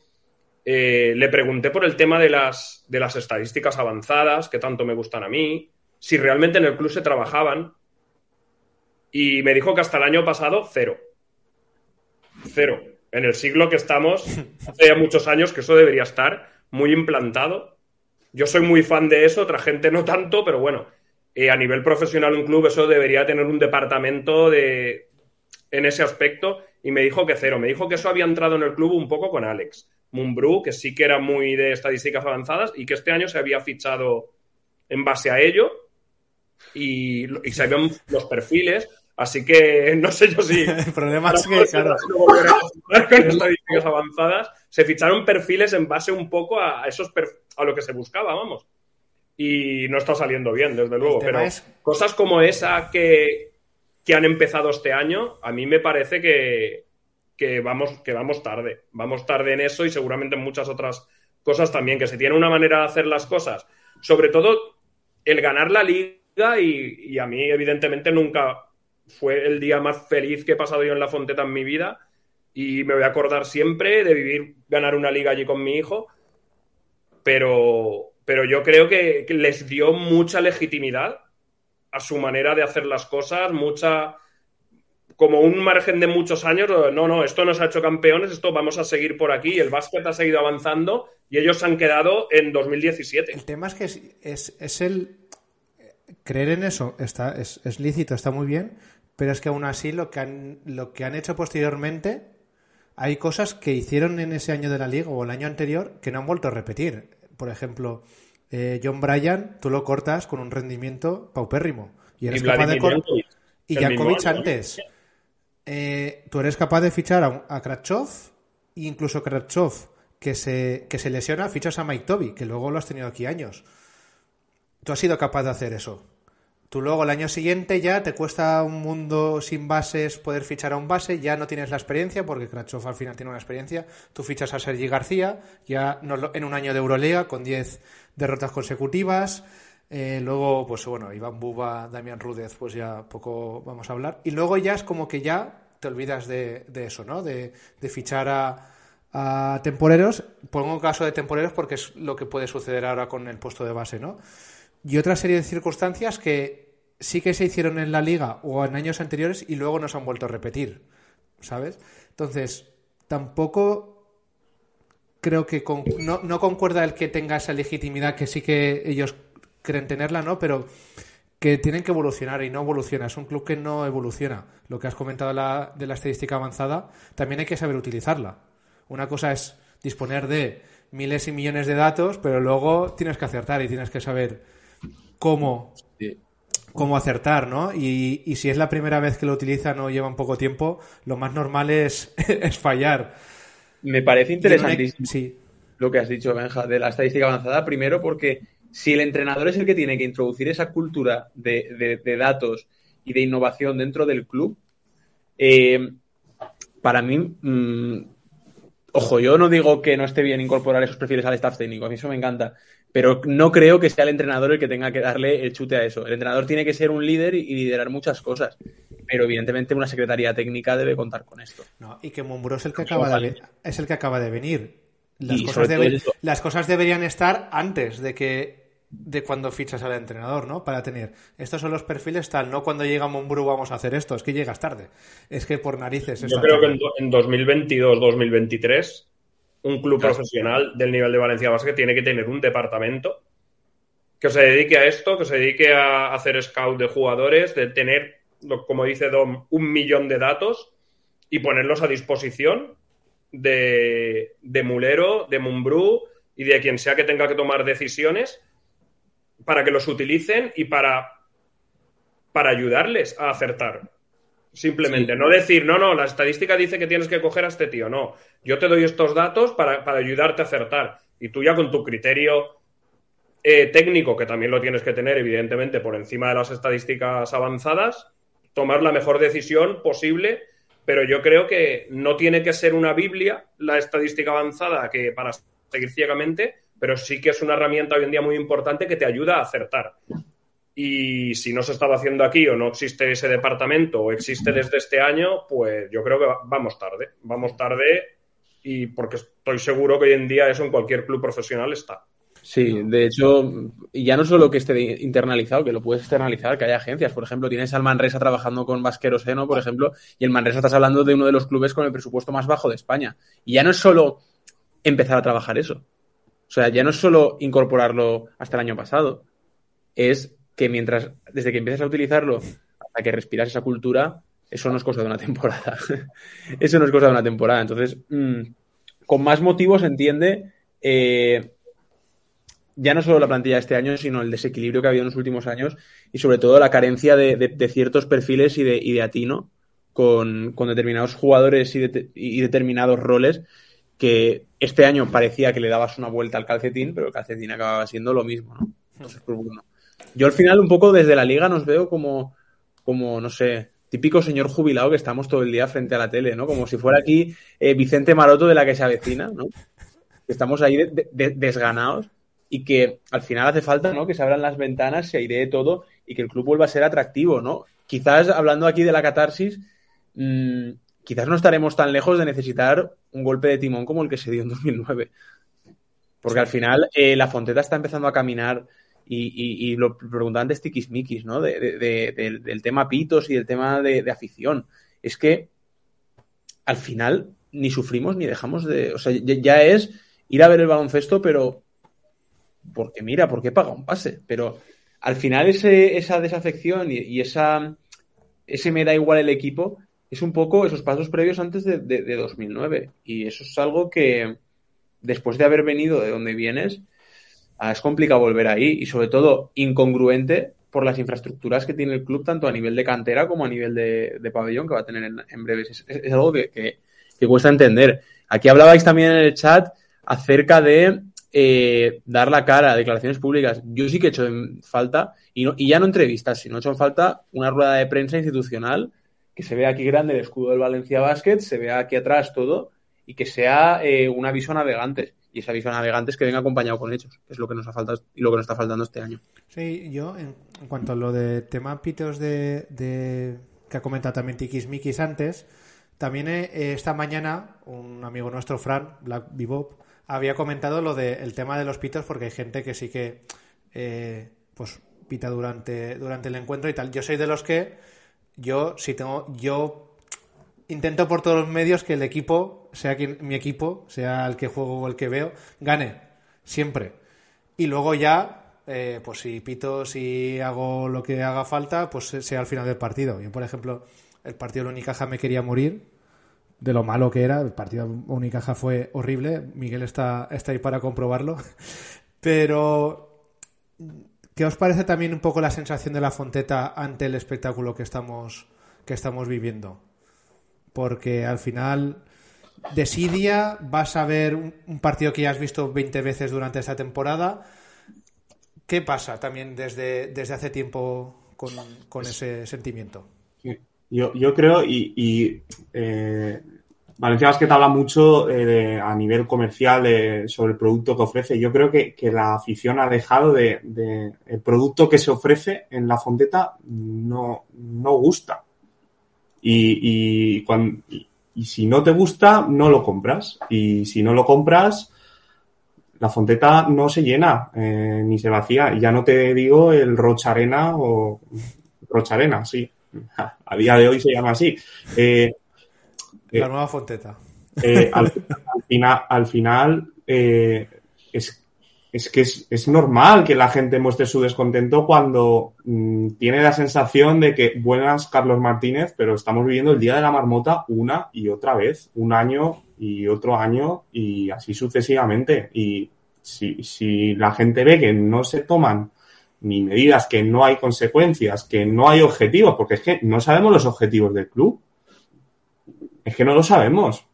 Eh, le pregunté por el tema de las, de las estadísticas avanzadas, que tanto me gustan a mí, si realmente en el club se trabajaban. Y me dijo que hasta el año pasado, cero. Cero. En el siglo que estamos, hace ya muchos años que eso debería estar muy implantado. Yo soy muy fan de eso, otra gente no tanto, pero bueno, eh, a nivel profesional un club eso debería tener un departamento de, en ese aspecto y me dijo que cero. Me dijo que eso había entrado en el club un poco con Alex Mumbrú, que sí que era muy de estadísticas avanzadas y que este año se había fichado en base a ello y, y se habían los perfiles. Así que no sé yo si. El problema es que, claro. Con estadísticas avanzadas, se ficharon perfiles en base un poco a, esos a lo que se buscaba, vamos. Y no está saliendo bien, desde luego. Pero es... cosas como esa que, que han empezado este año, a mí me parece que, que, vamos, que vamos tarde. Vamos tarde en eso y seguramente en muchas otras cosas también, que se tiene una manera de hacer las cosas. Sobre todo el ganar la liga y, y a mí, evidentemente, nunca fue el día más feliz que he pasado yo en la Fonteta en mi vida y me voy a acordar siempre de vivir, ganar una liga allí con mi hijo, pero, pero yo creo que, les dio mucha legitimidad a su manera de hacer las cosas, mucha como un margen de muchos años, no, no, esto nos ha hecho campeones, esto vamos a seguir por aquí, el básquet ha seguido avanzando y ellos han quedado en 2017. El tema es que es, es, el... Creer en eso está, es, es, lícito, está muy bien, pero es que aún así lo que han, lo que han hecho posteriormente, hay cosas que hicieron en ese año de la liga o el año anterior que no han vuelto a repetir. Por ejemplo, eh, John Bryan, tú lo cortas con un rendimiento paupérrimo. Y eres Y capaz de Vladimir cor- Yankovic, Y Jankovic antes. Eh, tú eres capaz de fichar a, a Kratchov, e incluso Kratchov, que se, que se lesiona, fichas a Mike Toby, que luego lo has tenido aquí años. Tú has sido capaz de hacer eso. Tú luego el año siguiente ya te cuesta un mundo sin bases poder fichar a un base, ya no tienes la experiencia, porque Kratchov al final tiene una experiencia. Tú fichas a Sergi García, ya en un año de Euroliga con 10 derrotas consecutivas. Eh, luego, pues bueno, Iván Buba, Damián Rúdez, pues ya poco vamos a hablar. Y luego ya es como que ya te olvidas de, eso, ¿no? De, de fichar a, a temporeros. Pongo caso de temporeros porque es lo que puede suceder ahora con el puesto de base, ¿no? Y otra serie de circunstancias que sí que se hicieron en la liga o en años anteriores y luego no se han vuelto a repetir, ¿sabes? Entonces, tampoco creo que no, no concuerda el que tenga esa legitimidad que sí que ellos creen tenerla, ¿no? Pero que tienen que evolucionar y no evoluciona. Es un club que no evoluciona. Lo que has comentado la- de la estadística avanzada, también hay que saber utilizarla. Una cosa es disponer de miles y millones de datos, pero luego tienes que acertar y tienes que saber cómo, Sí. cómo acertar, ¿no? Y, y si es la primera vez que lo utilizan o llevan poco tiempo, lo más normal es, es fallar. Me parece interesantísimo Sí. lo que has dicho, Benja, de la estadística avanzada. Primero, porque si el entrenador es el que tiene que introducir esa cultura de, de- de datos y de innovación dentro del club, eh, para mí, mm, ojo, yo no digo que no esté bien incorporar esos perfiles al staff técnico, a mí eso me encanta, pero no creo que sea el entrenador el que tenga que darle el chute a eso. El entrenador tiene que ser un líder y, liderar muchas cosas, pero evidentemente una secretaría técnica debe contar con esto. No, y que Mumbrú es el que acaba de, es el que acaba de venir. Las cosas, debe- las deberían estar antes de que de cuando fichas al entrenador, ¿no? Para tener estos son los perfiles tal, no cuando llega Mumbrú vamos a hacer esto, es que llegas tarde. Es que por narices Yo creo que tarde. en 2022-2023 un club Claro. profesional del nivel de Valencia Basket tiene que tener un departamento que se dedique a esto, que se dedique a hacer scout de jugadores, de tener, como dice Dom, un millón de datos y ponerlos a disposición de, de Mulero, de Mumbrú y de quien sea que tenga que tomar decisiones para que los utilicen y para, para ayudarles a acertar. Simplemente, no decir, no, no, la estadística dice que tienes que coger a este tío. No, yo te doy estos datos para, para ayudarte a acertar. Y tú ya con tu criterio eh, técnico, que también lo tienes que tener, evidentemente, por encima de las estadísticas avanzadas, tomar la mejor decisión posible. Pero yo creo que no tiene que ser una Biblia la estadística avanzada que para seguir ciegamente, pero sí que es una herramienta hoy en día muy importante que te ayuda a acertar. Y si no se estaba haciendo aquí o no existe ese departamento o existe desde este año, pues yo creo que vamos tarde. Vamos tarde y porque estoy seguro que hoy en día eso en cualquier club profesional está. Sí, de hecho, ya no solo que esté internalizado, que lo puedes externalizar, que haya agencias. Por ejemplo, tienes al Manresa trabajando con Vasquero Seno, por ejemplo, y el Manresa estás hablando de uno de los clubes con el presupuesto más bajo de España. Y ya no es solo empezar a trabajar eso. O sea, ya no es solo incorporarlo hasta el año pasado, es que mientras, desde que empieces a utilizarlo hasta que respiras esa cultura, eso no es cosa de una temporada. eso no es cosa de una temporada. Entonces, mmm, con más motivos entiende eh, ya no solo la plantilla de este año, sino el desequilibrio que ha habido en los últimos años y sobre todo la carencia de, de, de ciertos perfiles y de, y de atino con, determinados jugadores y, y, determinados roles que este año parecía que le dabas una vuelta al calcetín, pero el calcetín acababa siendo lo mismo, ¿no? Entonces, pues bueno. Yo al final un poco desde la liga nos veo como, como no sé, típico señor jubilado que estamos todo el día frente a la tele, ¿no? Como si fuera aquí eh, Vicente Maroto de la que se avecina, ¿no? Estamos ahí de, de, desganados y que al final hace falta, ¿no? Que se abran las ventanas, se airee todo y que el club vuelva a ser atractivo, ¿no? Quizás hablando aquí de la catarsis, mmm, quizás no estaremos tan lejos de necesitar un golpe de timón como el que se dio en 2009. Porque al final eh, la Fonteta está empezando a caminar y, y, y lo preguntaban antes tiquismiquis, ¿no? De, de, de, del, tema pitos y del tema de, afición. Es que al final ni sufrimos ni dejamos de. O sea, ya, es ir a ver el baloncesto, pero. Porque mira, porque paga un pase. Pero al final ese, esa desafección y, y, esa. Ese me da igual el equipo es un poco esos pasos previos antes de, de 2009. Y eso es algo que después de haber venido de donde vienes es complicado volver ahí y sobre todo incongruente por las infraestructuras que tiene el club tanto a nivel de cantera como a nivel de, pabellón que va a tener en, en breves. Es, algo que, que, que, cuesta entender. Aquí hablabais también en el chat acerca de eh, dar la cara, declaraciones públicas. Yo sí que he hecho en falta, y, no, y ya no entrevistas, sino he hecho en falta una rueda de prensa institucional que se vea aquí grande el escudo del Valencia Basket, se vea aquí atrás todo y que sea eh, un aviso a y ese aviso a navegantes que venga acompañado con hechos, que es lo que nos ha faltado y lo que nos está faltando este año. Sí, yo en, cuanto a lo de tema pitos de, que ha comentado también Tikis Mikis antes, también eh, esta mañana un amigo nuestro, Fran, Black Bebop, había comentado lo del de, tema de los pitos porque hay gente que sí que eh, pues pita durante, durante el encuentro y tal. Yo soy de los que yo si tengo yo intento por todos los medios que el equipo, sea quien, mi equipo, sea el que juego o el que veo, gane. Siempre. Y luego ya, eh, pues si pito, si hago lo que haga falta, pues sea al final del partido. Yo, por ejemplo, el partido de Unicaja me quería morir de lo malo que era. El partido de Unicaja fue horrible. Miguel está, está ahí para comprobarlo. Pero, ¿qué os parece también un poco la sensación de la Fonteta ante el espectáculo que estamos, que estamos viviendo? porque al final desidia, vas a ver un partido que ya has visto 20 veces durante esta temporada. ¿Qué pasa también desde, desde hace tiempo con, con ese sentimiento? Yo, yo creo, y, y eh, Valencia Basket habla mucho eh, de, a nivel comercial de, sobre el producto que ofrece. Yo creo que, que la afición ha dejado de, de, El producto que se ofrece en la Fonteta no, no gusta. Y, y, cuando, y, y, si no te gusta, no lo compras. Y si no lo compras, la fonteta no se llena eh, ni se vacía. Y ya no te digo el Rocharena o Rocharena, sí. A día de hoy se llama así. Eh, la eh, nueva fonteta. Eh, al, al, final, al final es es que es, normal que la gente muestre su descontento cuando mmm, tiene la sensación de que buenas Carlos Martínez, pero estamos viviendo el día de la marmota una y otra vez, un año y otro año y así sucesivamente. Y si, si la gente ve que no se toman ni medidas, que no hay consecuencias, que no hay objetivos, porque es que no sabemos los objetivos del club. Es que no lo sabemos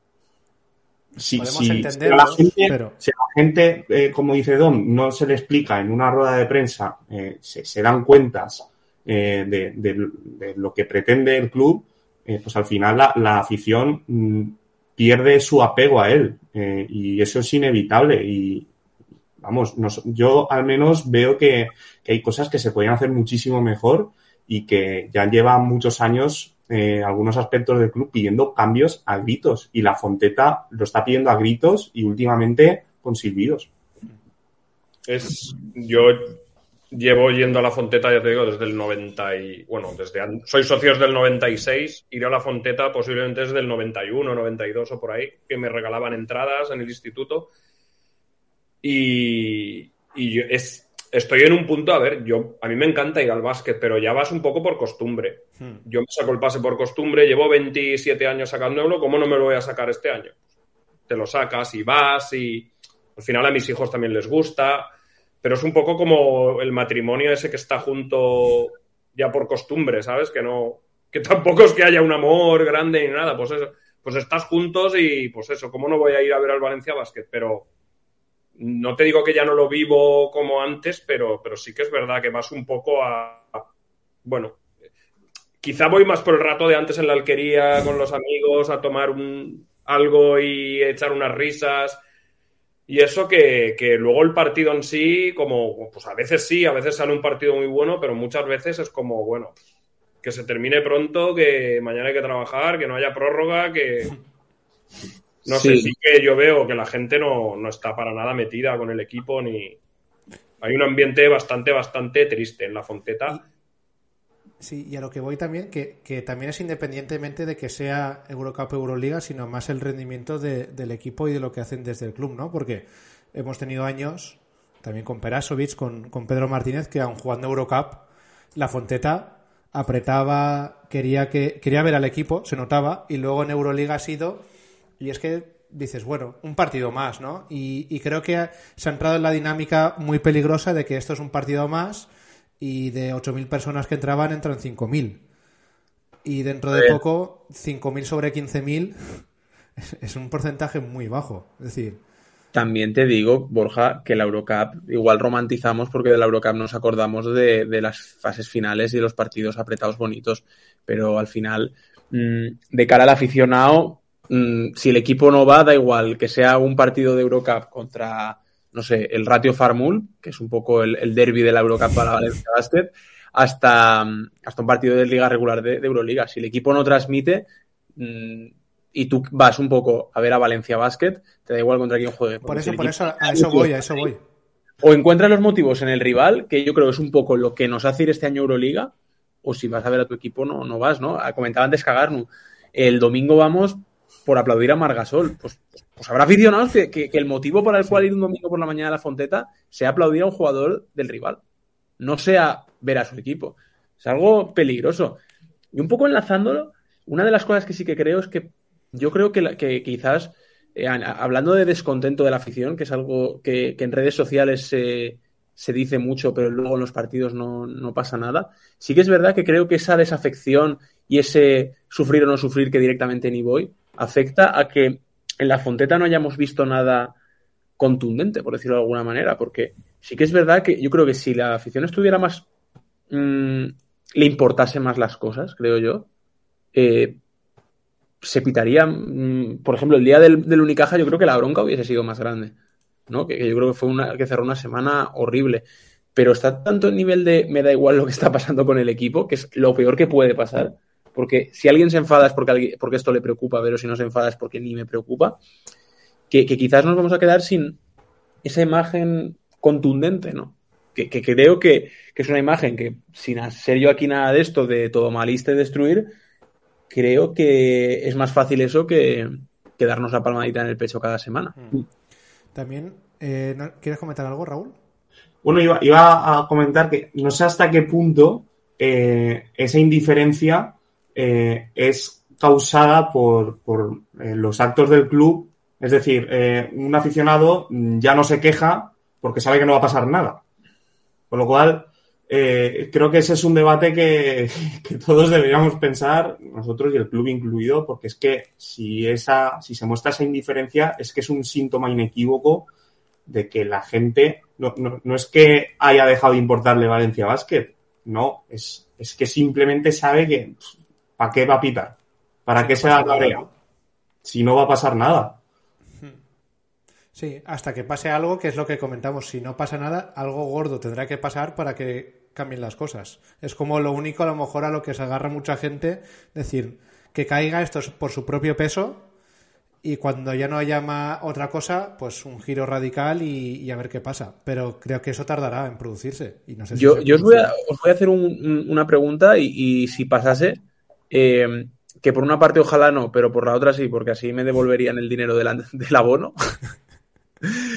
si, si, si, a la gente, pero... si a la gente eh, como dice Don, no se le explica en una rueda de prensa, eh, se, se, dan cuentas eh, de, de, de, lo que pretende el club, eh, pues al final la, la afición mmm, pierde su apego a él. Eh, y eso es inevitable. Y, vamos, nos- yo al menos veo que, que hay cosas que se podrían hacer muchísimo mejor y que ya llevan muchos años eh, algunos aspectos del club pidiendo cambios a gritos y la Fonteta lo está pidiendo a gritos y últimamente con silbidos. Es, yo llevo yendo a la Fonteta, ya te digo, desde el 90 y, bueno, desde, soy socio desde el 96, iré a la Fonteta posiblemente desde el 91, 92 o por ahí, que me regalaban entradas en el instituto. Y, y es, estoy en un punto, a ver, yo, a mí me encanta ir al básquet, pero ya vas un poco por costumbre. Hmm. Yo me saco el pase por costumbre, llevo 27 años sacándolo, ¿cómo no me lo voy a sacar este año? Te lo sacas y vas y al final a mis hijos también les gusta, pero es un poco como el matrimonio ese que está junto ya por costumbre, ¿sabes? Que no, que tampoco es que haya un amor grande ni nada, pues eso, pues estás juntos y pues eso, ¿cómo no voy a ir a ver al Valencia Basket? Pero no te digo que ya no lo vivo como antes, pero, pero sí que es verdad que vas un poco a, a- bueno, quizá voy más por el rato de antes en la alquería con los amigos a tomar un, algo y echar unas risas. Y eso que, que luego el partido en sí, como, pues a veces sí, a veces sale un partido muy bueno, pero muchas veces es como, bueno, que se termine pronto, que mañana hay que trabajar, que no haya prórroga, que... No sé, Sí. sí que yo veo que la gente no, no está para nada metida con el equipo ni... Hay un ambiente bastante, bastante triste en la Fonteta. Sí, y a lo que voy también, que, que también es independientemente de que sea Eurocup o Euroliga, sino más el rendimiento de- del equipo y de lo que hacen desde el club, ¿no? Porque hemos tenido años, también con Perasovic, con, con Pedro Martínez, que aun jugando Eurocup, la Fonteta apretaba, quería que quería ver al equipo, se notaba, y luego en Euroliga ha sido, y es que dices, bueno, un partido más, ¿no? Y, y creo que se ha entrado en la dinámica muy peligrosa de que esto es un partido más y de 8.000 personas que entraban entran 5.000. Y dentro de Bien. poco, 5.000 sobre 15.000 es, un porcentaje muy bajo. Es decir, También te digo, Borja, que la Eurocup igual romantizamos porque de la Eurocup nos acordamos de, de las fases finales y de los partidos apretados bonitos, pero al final, mm, de cara al aficionado, mm, si el equipo no va, da igual que sea un partido de Eurocup contra, no sé, el Ratio Farmul, que es un poco el, el derby de la Eurocup para Valencia Basket, hasta, mm, hasta un partido de liga regular de, de Euroliga. Si el equipo no transmite, mm, y tú vas un poco a ver a Valencia Basket, te da igual contra quién juegue. por si eso, el por eso, a eso voy, a eso voy. O encuentras los motivos en el rival, que yo creo que es un poco lo que nos hace ir este año Euroliga, o si vas a ver a tu equipo, no, no vas, ¿no? Ah, Comentaba antes Cagarnu, el domingo vamos por aplaudir a Margasol. Pues, pues, habrá aficionados que, que- el motivo por el cual ir un domingo por la mañana a la Fonteta sea aplaudir a un jugador del rival, no sea ver a su equipo. Es algo peligroso. Y un poco enlazándolo, una de las cosas que sí que creo es que yo creo que, que quizás, eh, hablando de descontento de la afición, que es algo que, en redes sociales se, se dice mucho, pero luego en los partidos no, no pasa nada, sí que es verdad que creo que esa desafección y ese sufrir o no sufrir que directamente ni voy, afecta a que en la Fonteta no hayamos visto nada contundente, por decirlo de alguna manera, porque sí que es verdad que yo creo que si la afición estuviera más mm, le importase más las cosas, creo yo, eh, se pitaría, mm, por ejemplo, el día del, Unicaja, yo creo que la bronca hubiese sido más grande, ¿no? Que, que yo creo que fue una, que cerró una semana horrible. Pero está tanto el nivel de me da igual lo que está pasando con el equipo, que es lo peor que puede pasar. Porque si alguien se enfada es porque, alguien- porque esto le preocupa, pero si no se enfada es porque ni me preocupa. Que, que quizás nos vamos a quedar sin esa imagen contundente, ¿no? Que, que creo que, que es una imagen que, sin hacer yo aquí nada de esto, de todo malista y destruir, creo que es más fácil eso que, que darnos la palmadita en el pecho cada semana. También, eh, ¿no- ¿quieres comentar algo, Raúl? Bueno, iba, iba a comentar que no sé hasta qué punto eh, esa indiferencia eh, es causada por, por, eh, los actos del club. Es decir, eh, un aficionado mm, ya no se queja porque sabe que no va a pasar nada. Con lo cual, creo que ese es un debate que, que todos deberíamos pensar, nosotros y el club incluido, porque es que si, esa, si se muestra esa indiferencia, es que es un síntoma inequívoco de que la gente no, no, no es que haya dejado de importarle Valencia Basket, no, es, es que simplemente sabe que ¿para qué va a pitar? ¿Para qué se va a cabrear? Si no va a pasar nada. Sí, hasta que pase algo, que es lo que comentamos. Si no pasa nada, algo gordo tendrá que pasar para que cambien las cosas. Es como lo único, a lo mejor, a lo que se agarra mucha gente, decir, que caiga esto por su propio peso y cuando ya no haya más otra cosa, pues un giro radical y, a ver qué pasa. Pero creo que eso tardará en producirse. Y no sé yo, yo os, voy a, os, voy a, hacer una pregunta y, si pasase, eh, que por una parte ojalá no, pero por la otra sí, porque así me devolverían el dinero del, abono.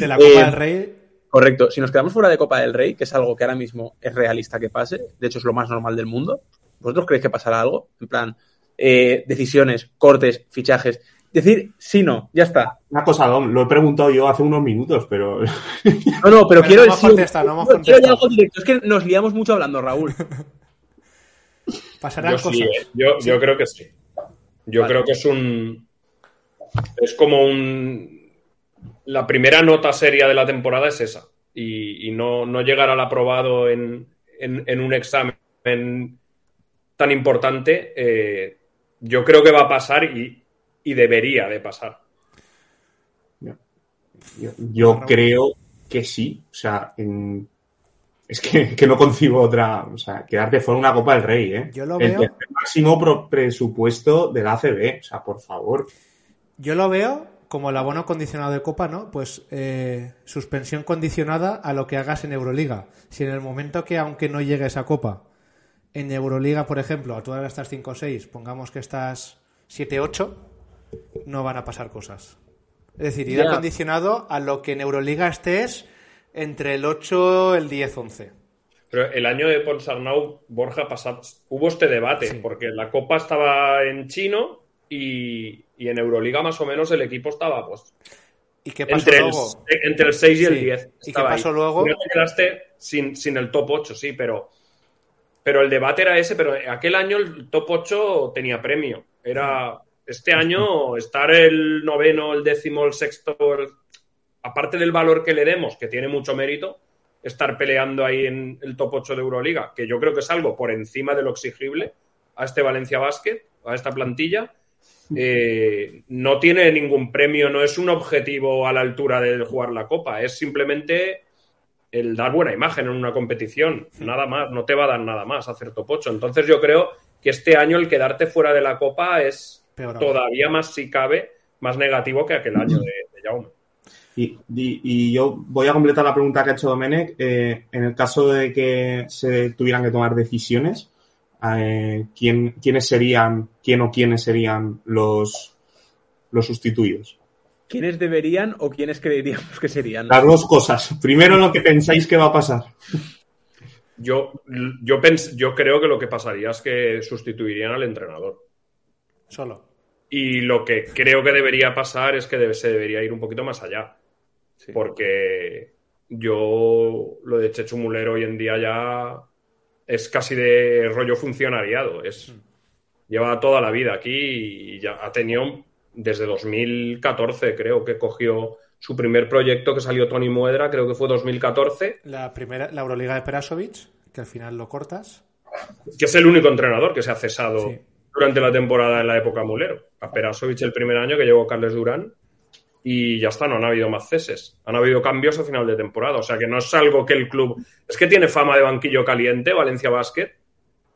de la Copa del eh, Rey. Correcto. Si nos quedamos fuera de Copa del Rey, que es algo que ahora mismo es realista que pase, de hecho es lo más normal del mundo, ¿vosotros creéis que pasará algo? En plan, eh, decisiones, cortes, fichajes decir sí, no, ya está. Una cosa, Dom, lo he preguntado yo hace unos minutos, pero. No, no, pero, quiero decir. No quiero algo directo. Es que nos liamos mucho hablando, Raúl. Pasarán yo cosas. Eh. yo, yo creo que sí. Yo creo que es un. Es como un. La primera nota seria de la temporada es esa. Y, no, no, llegar al aprobado en, en, un examen tan importante, eh, yo creo que va a pasar y, y debería de pasar. Yo, creo que sí. O sea, es que, no concibo otra. O sea, quedarte fuera una Copa del Rey, ¿eh? Yo lo veo. El, máximo presupuesto de la ACB. O sea, por favor. Yo lo veo como el abono condicionado de Copa, ¿no? Pues eh, suspensión condicionada a lo que hagas en Euroliga. Si en el momento que, aunque no llegue esa Copa, en Euroliga, por ejemplo, a todas estas 5 o 6, pongamos que estás 7-8, no van a pasar cosas. Es decir, irá condicionado a lo que en Euroliga estés entre el 8 el 10, 11. Pero el año de Ponsarnau, Borja, pasaba, hubo este debate, porque la Copa estaba en chino y, en Euroliga más o menos el equipo estaba pues, ¿Y qué pasó entre, luego? El, entre el 6 y el 10. ¿Y qué pasó luego? No te quedaste sin, sin, el top 8, sí, pero, pero el debate era ese, pero aquel año el top 8 tenía premio. Era este año estar el noveno, el décimo, el sexto, aparte del valor que le demos, que tiene mucho mérito, estar peleando ahí en el top 8 de Euroliga, que yo creo que es algo por encima de lo exigible a este Valencia Basket, a esta plantilla, eh, no tiene ningún premio, no es un objetivo a la altura de jugar la Copa, es simplemente el dar buena imagen en una competición, nada más, no te va a dar nada más hacer top 8. Entonces yo creo que este año el quedarte fuera de la Copa es todavía más, si cabe, más negativo que aquel año de, Jaume. Y, yo voy a completar la pregunta que ha hecho Domenech. Eh, en el caso de que se tuvieran que tomar decisiones, eh, ¿quién, ¿quiénes serían, quién o quiénes serían los, los sustituidos? ¿Quiénes deberían o quiénes creeríamos que serían? Las dos cosas. Primero lo que pensáis que va a pasar. Yo, yo, yo creo que lo que pasaría es que sustituirían al entrenador. Solo. Y lo que creo que debería pasar es que se debería ir un poquito más allá. Porque yo lo de Chechu Muller hoy en día ya es casi de rollo funcionariado. Es, mm. Lleva toda la vida aquí y ya ha tenido desde 2014, creo que cogió su primer proyecto que salió Tony Muedra, creo que fue 2014. La primera, la Euroliga de Perasovic, que al final lo cortas. Que es el único entrenador que se ha cesado durante la temporada en la época Mulero. A Perasovic el primer año que llegó Carles Durán y ya está, no han habido más ceses. Han habido cambios a final de temporada. O sea que no es algo que el club. Es que tiene fama de banquillo caliente, Valencia Basket,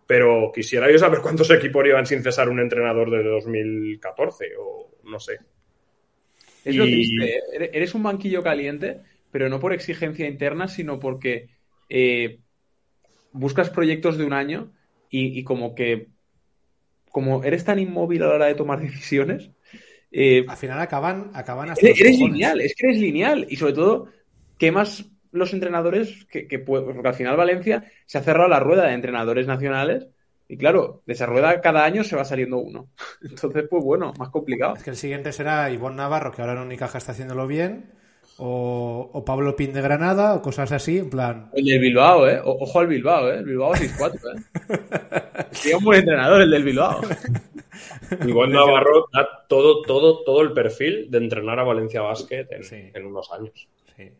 pero quisiera yo saber cuántos equipos iban sin cesar un entrenador desde 2014 o no sé. Es lo triste, ¿eh? eres un banquillo caliente, pero no por exigencia interna, sino porque eh, buscas proyectos de un año y como que como eres tan inmóvil a la hora de tomar decisiones. Eh, al final acaban, acaban hasta Eres, lineal, es que eres lineal. Y sobre todo, quemas los entrenadores que, que porque al final Valencia se ha cerrado la rueda de entrenadores nacionales. Y claro, de esa rueda cada año se va saliendo uno. Entonces, pues bueno, más complicado. Es que el siguiente será Ivonne Navarro, que ahora en Unicaja está haciéndolo bien o, Pablo Pin de Granada o cosas así, en plan. El del Bilbao, ¿eh? ojo al Bilbao, ¿eh? El Bilbao 6-4, ¿eh? Sería un buen entrenador el del Bilbao. Igual Navarro da todo, todo, todo el perfil de entrenar a Valencia Basket en, unos años. Sí.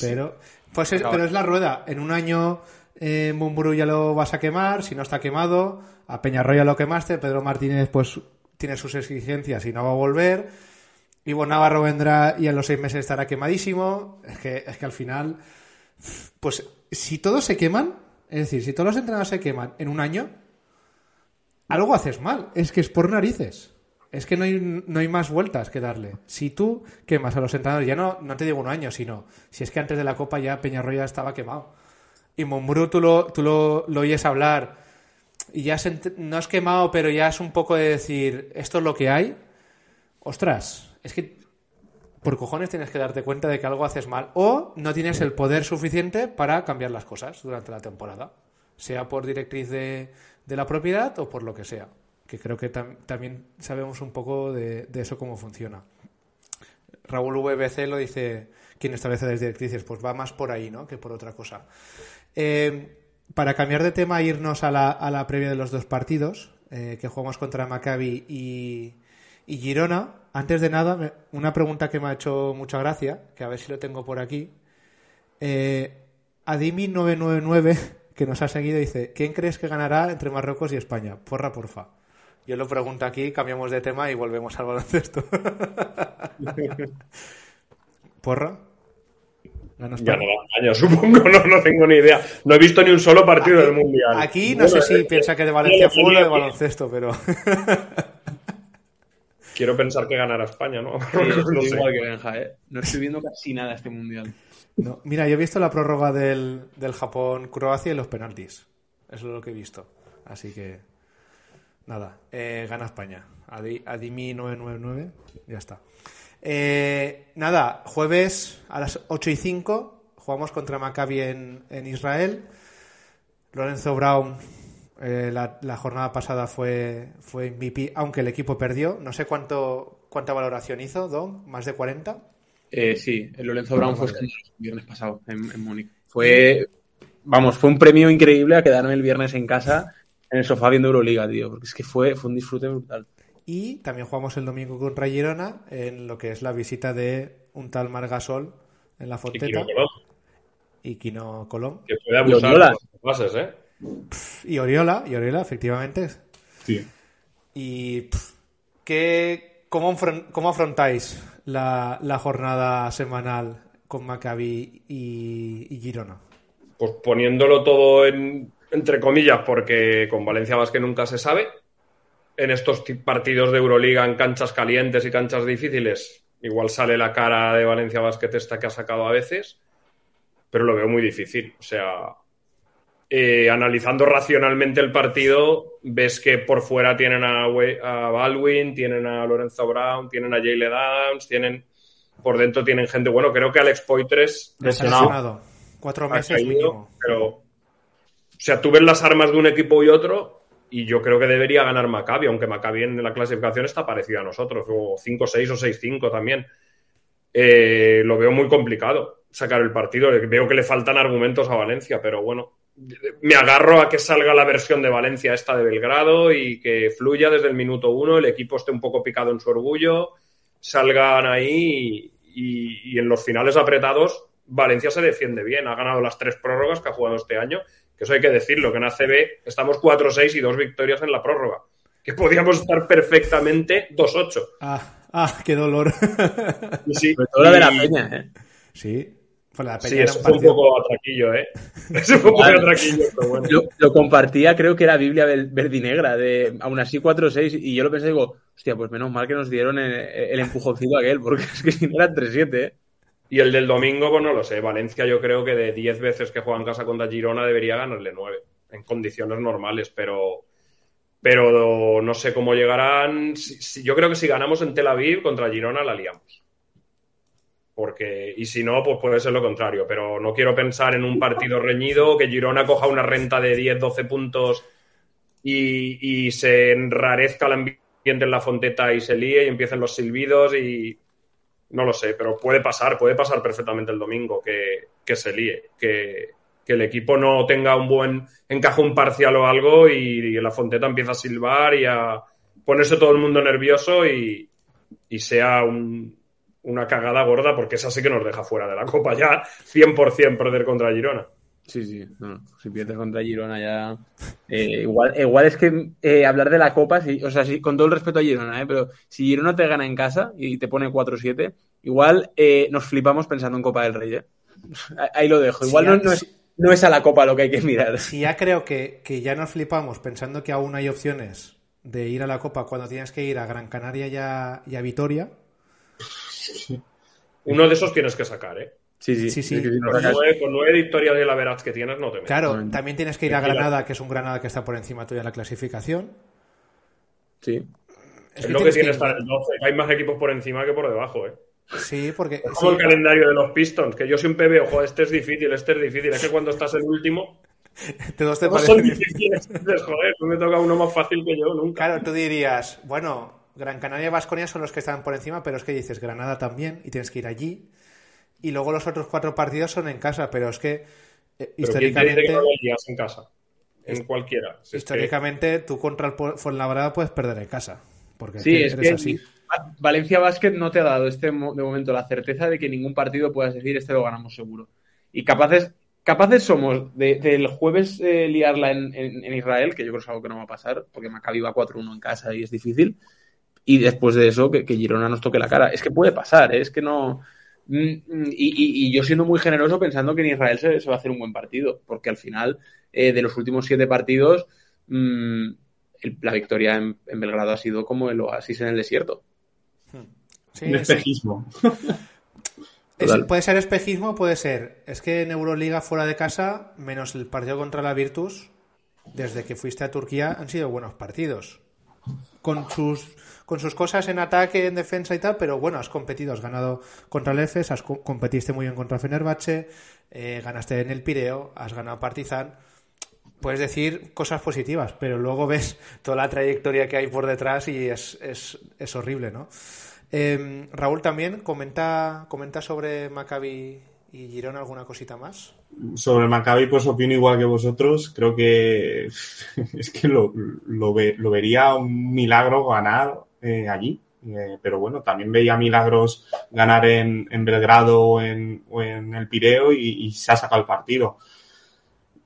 Pero, pues es, pero es la rueda. En un año eh, ya lo vas a quemar, si no está quemado. A Peñarroya lo quemaste, Pedro Martínez pues tiene sus exigencias y no va a volver Ivo Navarro vendrá y en los seis meses estará quemadísimo. Es que, es que al final, pues si todos se queman, es decir, si todos los entrenadores se queman en un año, algo haces mal. Es que es por narices. Es que no hay, no hay más vueltas que darle. Si tú quemas a los entrenadores, ya no, no te digo un año, sino si es que antes de la Copa ya Peñarroya estaba quemado. Y Mombrú tú lo, tú lo, oyes hablar y ya no es quemado, pero ya es un poco de decir, esto es lo que hay. Ostras, es que por cojones tienes que darte cuenta de que algo haces mal o no tienes el poder suficiente para cambiar las cosas durante la temporada, sea por directriz de, la propiedad o por lo que sea, que creo que tam- también sabemos un poco de, eso cómo funciona. Raúl VBC lo dice, quien establece las directrices, pues va más por ahí, ¿no? Que por otra cosa. Eh, para cambiar de tema irnos a la, a la previa de los dos partidos, eh, que jugamos contra Maccabi y, y Girona, antes de nada, una pregunta que me ha hecho mucha gracia, que a ver si lo tengo por aquí. Eh, Adimi999, que nos ha seguido, dice, ¿quién crees que ganará entre Marruecos y España? Porra, porfa. Yo lo pregunto aquí, cambiamos de tema y volvemos al baloncesto. ¿Porra? ¿Gana España? Ganará España, supongo, no, no tengo ni idea. No he visto ni un solo partido del Mundial. Aquí no sé si eh, piensa que de Valencia fútbol o de baloncesto, pero... Quiero pensar que ganará España, ¿no? Sí, no estoy sé. igual que Benja, ¿eh? No estoy viendo casi nada este mundial. No, mira, yo he visto la prórroga del, del Japón-Croacia y los penaltis. Eso es lo que he visto. Así que, nada, eh, gana España. Adi- Adimi 999, ya está. Eh, nada, jueves a las 8 y 5 jugamos contra Maccabi en, en Israel. Lorenzo Brown, eh, la, jornada pasada fue, fue MVP, aunque el equipo perdió. No sé cuánto cuánta valoración hizo, Don, más de 40. Eh, sí, el Lorenzo Brown fue el viernes pasado en, en Múnich. Fue, vamos, fue un premio increíble a quedarme el viernes en casa en el sofá viendo Euroliga, tío, porque es que fue, fue un disfrute brutal. Y también jugamos el domingo contra Girona en lo que es la visita de un tal Margasol en la Y Fonteta Quino Colón, y Quino Colón. que puede abusar Oriola. de las bases, ¿eh? Y Oriola, y Oriola, efectivamente. Sí. Y pff, ¿qué, cómo afrontáis la, jornada semanal con Maccabi y, y Girona? Pues poniéndolo todo en, entre comillas, porque con Valencia Basket nunca se sabe. En estos ti- partidos de Euroliga en canchas calientes y canchas difíciles, igual sale la cara de Valencia Basket esta que ha sacado a veces, pero lo veo muy difícil. O sea, eh, analizando racionalmente el partido, ves que por fuera tienen a, We- a Baldwin, tienen a Lorenzo Brown, tienen a Jalen Adams, tienen por dentro tienen gente. Bueno, creo que Alex Poitres lesionado. Cuatro meses caído, mínimo. pero o sea, tú ves las armas de un equipo y otro y yo creo que debería ganar Maccabi, aunque Maccabi en la clasificación está parecido a nosotros, o 5-6 o 6-5 también. Eh, lo veo muy complicado sacar el partido. Veo que le faltan argumentos a Valencia, pero bueno, me agarro a que salga la versión de Valencia esta de Belgrado y que fluya desde el minuto uno, el equipo esté un poco picado en su orgullo, salgan ahí y, y en los finales apretados Valencia se defiende bien, ha ganado las tres prórrogas que ha jugado este año, que eso hay que decirlo, que en ACB estamos 4-6 y dos victorias en la prórroga, que podíamos estar perfectamente 2-8. Ah, ah, qué dolor. Sí, Sobre todo la de la peña, ¿eh? sí. Fue la Sí, eso un fue un partido- poco atraquillo, ¿eh? Eso fue un poco atraquillo, pero bueno. Lo, lo compartía, creo que era Biblia ver- verdinegra, de aún así 4-6, y yo lo pensé y digo, hostia, pues menos mal que nos dieron el, el empujoncito aquel, porque es que si no eran 3-7, ¿eh? Y el del domingo, pues no lo sé. Valencia yo creo que de 10 veces que juega en casa contra Girona debería ganarle 9, en condiciones normales, pero, pero no sé cómo llegarán. Si- si- yo creo que si ganamos en Tel Aviv contra Girona la liamos. Porque, y si no, pues puede ser lo contrario. Pero no quiero pensar en un partido reñido, que Girona coja una renta de 10, 12 puntos y, y se enrarezca el ambiente en la fonteta y se líe y empiecen los silbidos y no lo sé, pero puede pasar, puede pasar perfectamente el domingo que, que se líe, que, que el equipo no tenga un buen encaje un parcial o algo y, la fonteta empieza a silbar y a ponerse todo el mundo nervioso y, y sea un- una cagada gorda porque esa sí que nos deja fuera de la copa ya 100% perder contra Girona. Sí, sí. No. Si pierdes contra Girona ya. eh, igual, igual es que eh, hablar de la Copa, sí, o sea, sí, con todo el respeto a Girona, eh, pero si Girona te gana en casa y te pone 4-7, igual eh, nos flipamos pensando en Copa del Rey. eh. Ahí lo dejo. Igual Sí, no, no es, no es a la Copa lo que hay que mirar. Si ya creo que, que ya nos flipamos pensando que aún hay opciones de ir a la Copa cuando tienes que ir a Gran Canaria y a, y a Vitoria. Uno de esos tienes que sacar, ¿eh? Sí, sí. Sí, sí. Es que si no Con sacas- nueve, con nueve victorias de la Verats que tienes, no te metes. Claro, también tienes que ir a. Granada, que es un Granada que está por encima tuya en la clasificación. Sí. Es que lo que tiene que- estar el 12. Hay más equipos por encima que por debajo, ¿eh? Sí, porque... Es como sí, el calendario de los Pistons, que yo siempre veo, joder, este es difícil, este es difícil. Es que cuando estás el último, te todos son parecen- difíciles. Joder, no me toca uno más fácil que yo nunca. Claro, tú dirías, bueno, Gran Canaria y Vasconia son los que están por encima, pero es que dices Granada también y tienes que ir allí. Y luego los otros cuatro partidos son en casa, pero es que eh, Pero ¿quién te históricamente, que no lo harías en casa? En cualquiera. Si es que- históricamente tú contra el Fuenlabrada puedes perder en casa. Porque Sí, eres es que así. Valencia Basket no te ha dado este de momento la certeza de que ningún partido puedas decir este lo ganamos seguro. Y capaces, capaces somos de- del jueves eh, liarla en, en- en Israel, que yo creo que es algo que no va a pasar, porque Maccabi va 4-1 en casa y es difícil. Y después de eso, que, que Girona nos toque la cara. Es que puede pasar, ¿eh? es que no. Mm, mm, Y, y- y yo siendo muy generoso pensando que en Israel se, se va a hacer un buen partido, porque al final, eh, de los últimos siete partidos, mm, el- la victoria en, en Belgrado ha sido como el oasis en el desierto. Sí, Un es- espejismo. es- puede ser espejismo, puede ser. Es que en Euroliga fuera de casa, menos el partido contra la Virtus, desde que fuiste a Turquía han sido buenos partidos. Con sus, con sus cosas en ataque, en defensa y tal, pero bueno, has competido, has ganado contra el EFES, has co- competiste muy bien contra Fenerbahce, eh, ganaste en el Pireo, has ganado Partizan. Puedes decir cosas positivas, pero luego ves toda la trayectoria que hay por detrás y es, es, es horrible, ¿no? Eh, Raúl también comenta, comenta sobre Maccabi y Girona alguna cosita más. Sobre Maccabi, pues opino igual que vosotros. Creo que es que lo, lo vería un milagro ganar eh, allí. Eh, pero bueno, también veía milagros ganar en, Belgrado o en, el Pireo y, se ha sacado el partido.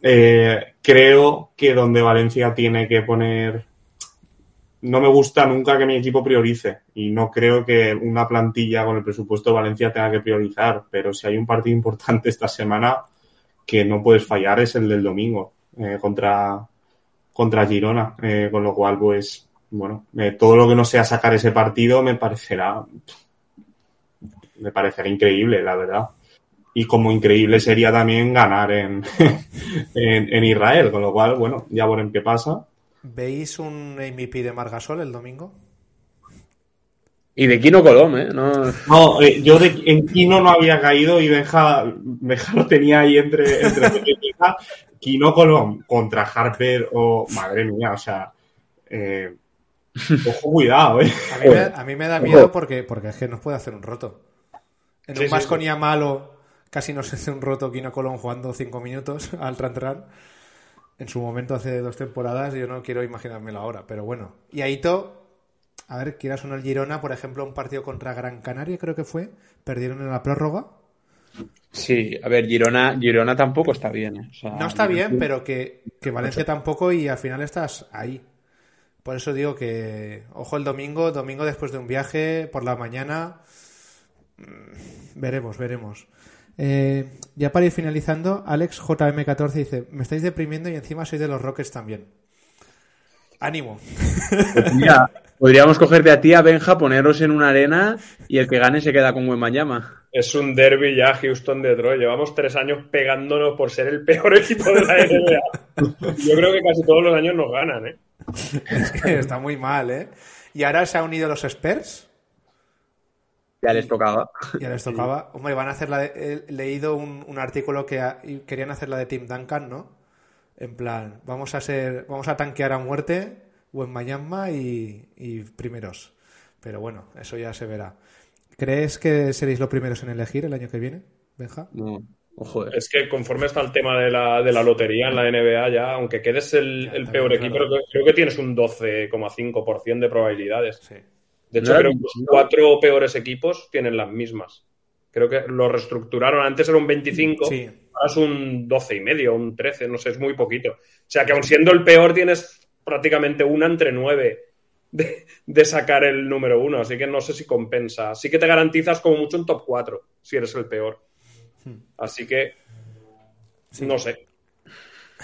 Eh, creo que donde Valencia tiene que poner. No me gusta nunca que mi equipo priorice y no creo que una plantilla con el presupuesto de Valencia tenga que priorizar, pero si hay un partido importante esta semana que no puedes fallar es el del domingo contra, contra Girona, con lo cual pues bueno, eh, todo lo que no sea sacar ese partido me parecerá me parecerá increíble, la verdad. Y como increíble sería también ganar en, en, en Israel, con lo cual, bueno, ya veremos qué pasa. ¿Veis un MVP de Margasol el domingo? Y de Kino Colom, ¿eh? No, No, eh, yo de, en Kino no había caído y Benja, Benja lo tenía ahí entre, entre Benja. Kino Colón contra Harper o madre mía, o sea, eh, ojo cuidado, eh. A mí, me, a mí me da miedo porque, porque es que nos puede hacer un roto. En Sí, un sí, Vasconia malo casi nos hace un roto Kino Colón jugando cinco minutos al Trantran. En su momento hace dos temporadas, yo no quiero imaginármelo ahora, pero bueno. Y Aito, a ver, quieras o no el Girona, por ejemplo, un partido contra Gran Canaria, creo que fue, perdieron en la prórroga. Sí, a ver, Girona, Girona tampoco está bien. ¿eh? O sea, No está bien, pero que, que Valencia tampoco y al final estás ahí. Por eso digo que, ojo el domingo, domingo después de un viaje, por la mañana, mm, veremos, veremos. Eh, ya para ir finalizando, Alex JM14 dice, me estáis deprimiendo y encima soy de los Rockets también. Ánimo. Pues mira, podríamos cogerte a ti, a Benja, poneros en una arena y el que gane se queda con Wembanyama. Es un derby ya, Houston-Detroit. Llevamos tres años pegándonos por ser el peor equipo de la NBA. Yo creo que casi todos los años nos ganan, ¿eh? Es que está muy mal, ¿eh? Y ahora se han unido los Spurs. Ya les tocaba. Ya les tocaba. Hombre, van a hacer la de- he leído un, un artículo que ha- querían hacer la de Tim Duncan, ¿no? En plan, vamos a ser, vamos a tanquear a muerte o en Mayamma y, y primeros. Pero bueno, eso ya se verá. ¿Crees que seréis los primeros en elegir el año que viene, Benja? No, eh. Es que conforme está el tema de la, de la lotería en la NBA ya, aunque quedes el, Ya, el también peor equipo, creo que, creo que tienes un 12,5% de probabilidades. Sí. De hecho, No creo que los cuatro peores equipos tienen las mismas. Creo que lo reestructuraron. Antes era un 25, Sí. es un 12 y medio, un 13, no sé, es muy poquito. O sea que aun siendo el peor tienes prácticamente una entre nueve de, de sacar el número uno, así que no sé si compensa. Sí que te garantizas como mucho un top 4 si eres el peor. Así que no sé.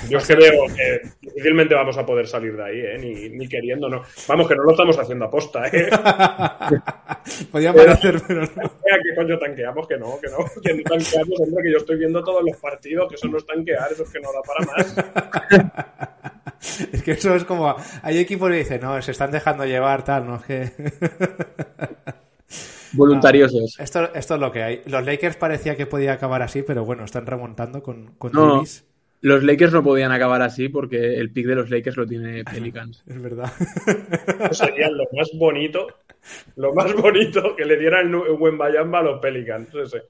Yo es que veo que difícilmente vamos a poder salir de ahí, ¿eh? ni, ni queriendo, no. Vamos, que no lo estamos haciendo aposta, ¿eh? Podía parecer, pero no. ¿Qué coño tanqueamos? Que no, que no. Que no tanqueamos, hombre, que yo estoy viendo todos los partidos, que eso no es tanquear, eso es que no da para más. Es que eso es como. Hay equipos que dicen, no, se están dejando llevar, tal, no es que. Voluntariosos. Esto, esto es lo que hay. Los Lakers parecía que podía acabar así, pero bueno, están remontando con, con No. Davis. Los Lakers no podían acabar así porque el pick de los Lakers lo tiene Pelicans. Es verdad. Eso sería lo más bonito, lo más bonito que le dieran el Wembayamba a los Pelicans. Ese.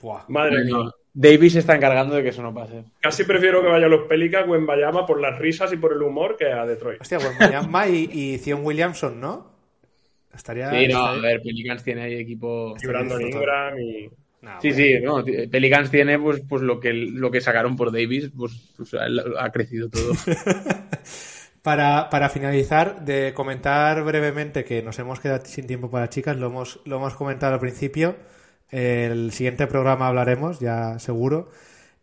Buah. Madre mía. Davis se está encargando de que eso no pase. Casi prefiero que vayan los Pelicans Wembayama por las risas y por el humor que a Detroit. Hostia, Wembanyama y, y Zion Williamson, ¿no? Estaría. Sí, no, a ver, Pelicans tiene ahí equipo. Y Brandon Ingram y... Nah, Sí, bueno. sí, no, Pelicans tiene pues, pues lo que lo que sacaron por Davis, pues, pues, ha crecido todo. Para, para finalizar, de comentar brevemente que nos hemos quedado sin tiempo para chicas, lo hemos, lo hemos comentado al principio. El siguiente programa hablaremos, ya seguro.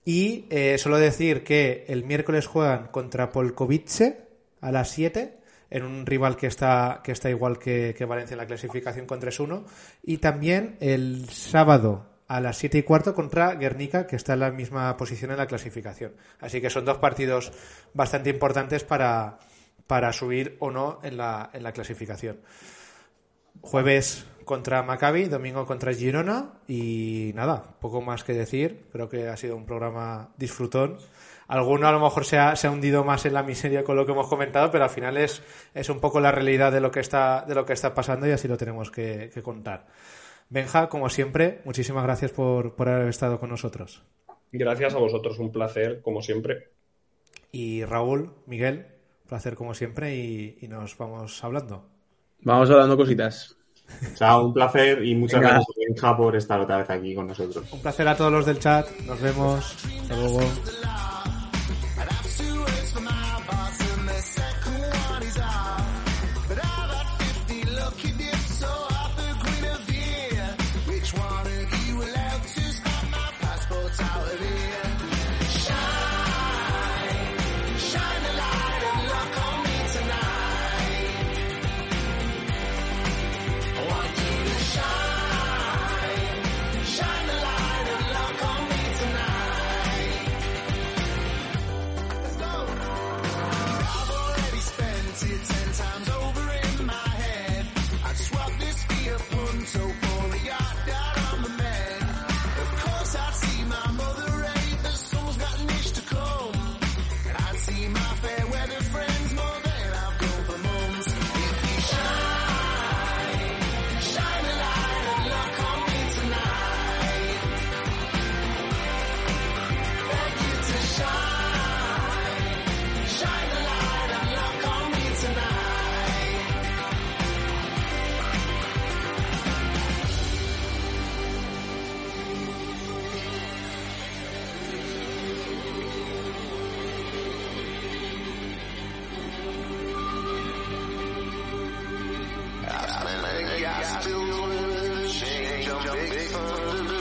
Y eh, solo decir que el miércoles juegan contra Polkovice a las 7, en un rival que está, que está igual que, que Valencia en la clasificación con 3-1. Y también el sábado a las 7 y cuarto contra Guernica, que está en la misma posición en la clasificación. Así que son dos partidos bastante importantes para, para subir o no en la, en la clasificación. Jueves contra Maccabi, domingo contra Girona y nada, poco más que decir. Creo que ha sido un programa disfrutón. Alguno a lo mejor se ha, se ha hundido más en la miseria con lo que hemos comentado, pero al final es, es un poco la realidad de lo que está, de lo que está pasando y así lo tenemos que, que contar. Benja, como siempre, muchísimas gracias por, por haber estado con nosotros. Gracias a vosotros, un placer, como siempre. Y Raúl, Miguel, placer como siempre y, y nos vamos hablando. Vamos hablando cositas. Chao, un placer y muchas Venga. gracias, Benja, por estar otra vez aquí con nosotros. Un placer a todos los del chat. Nos vemos. Hasta luego. Gas, man, gas, still with it. Change, jump, big fun.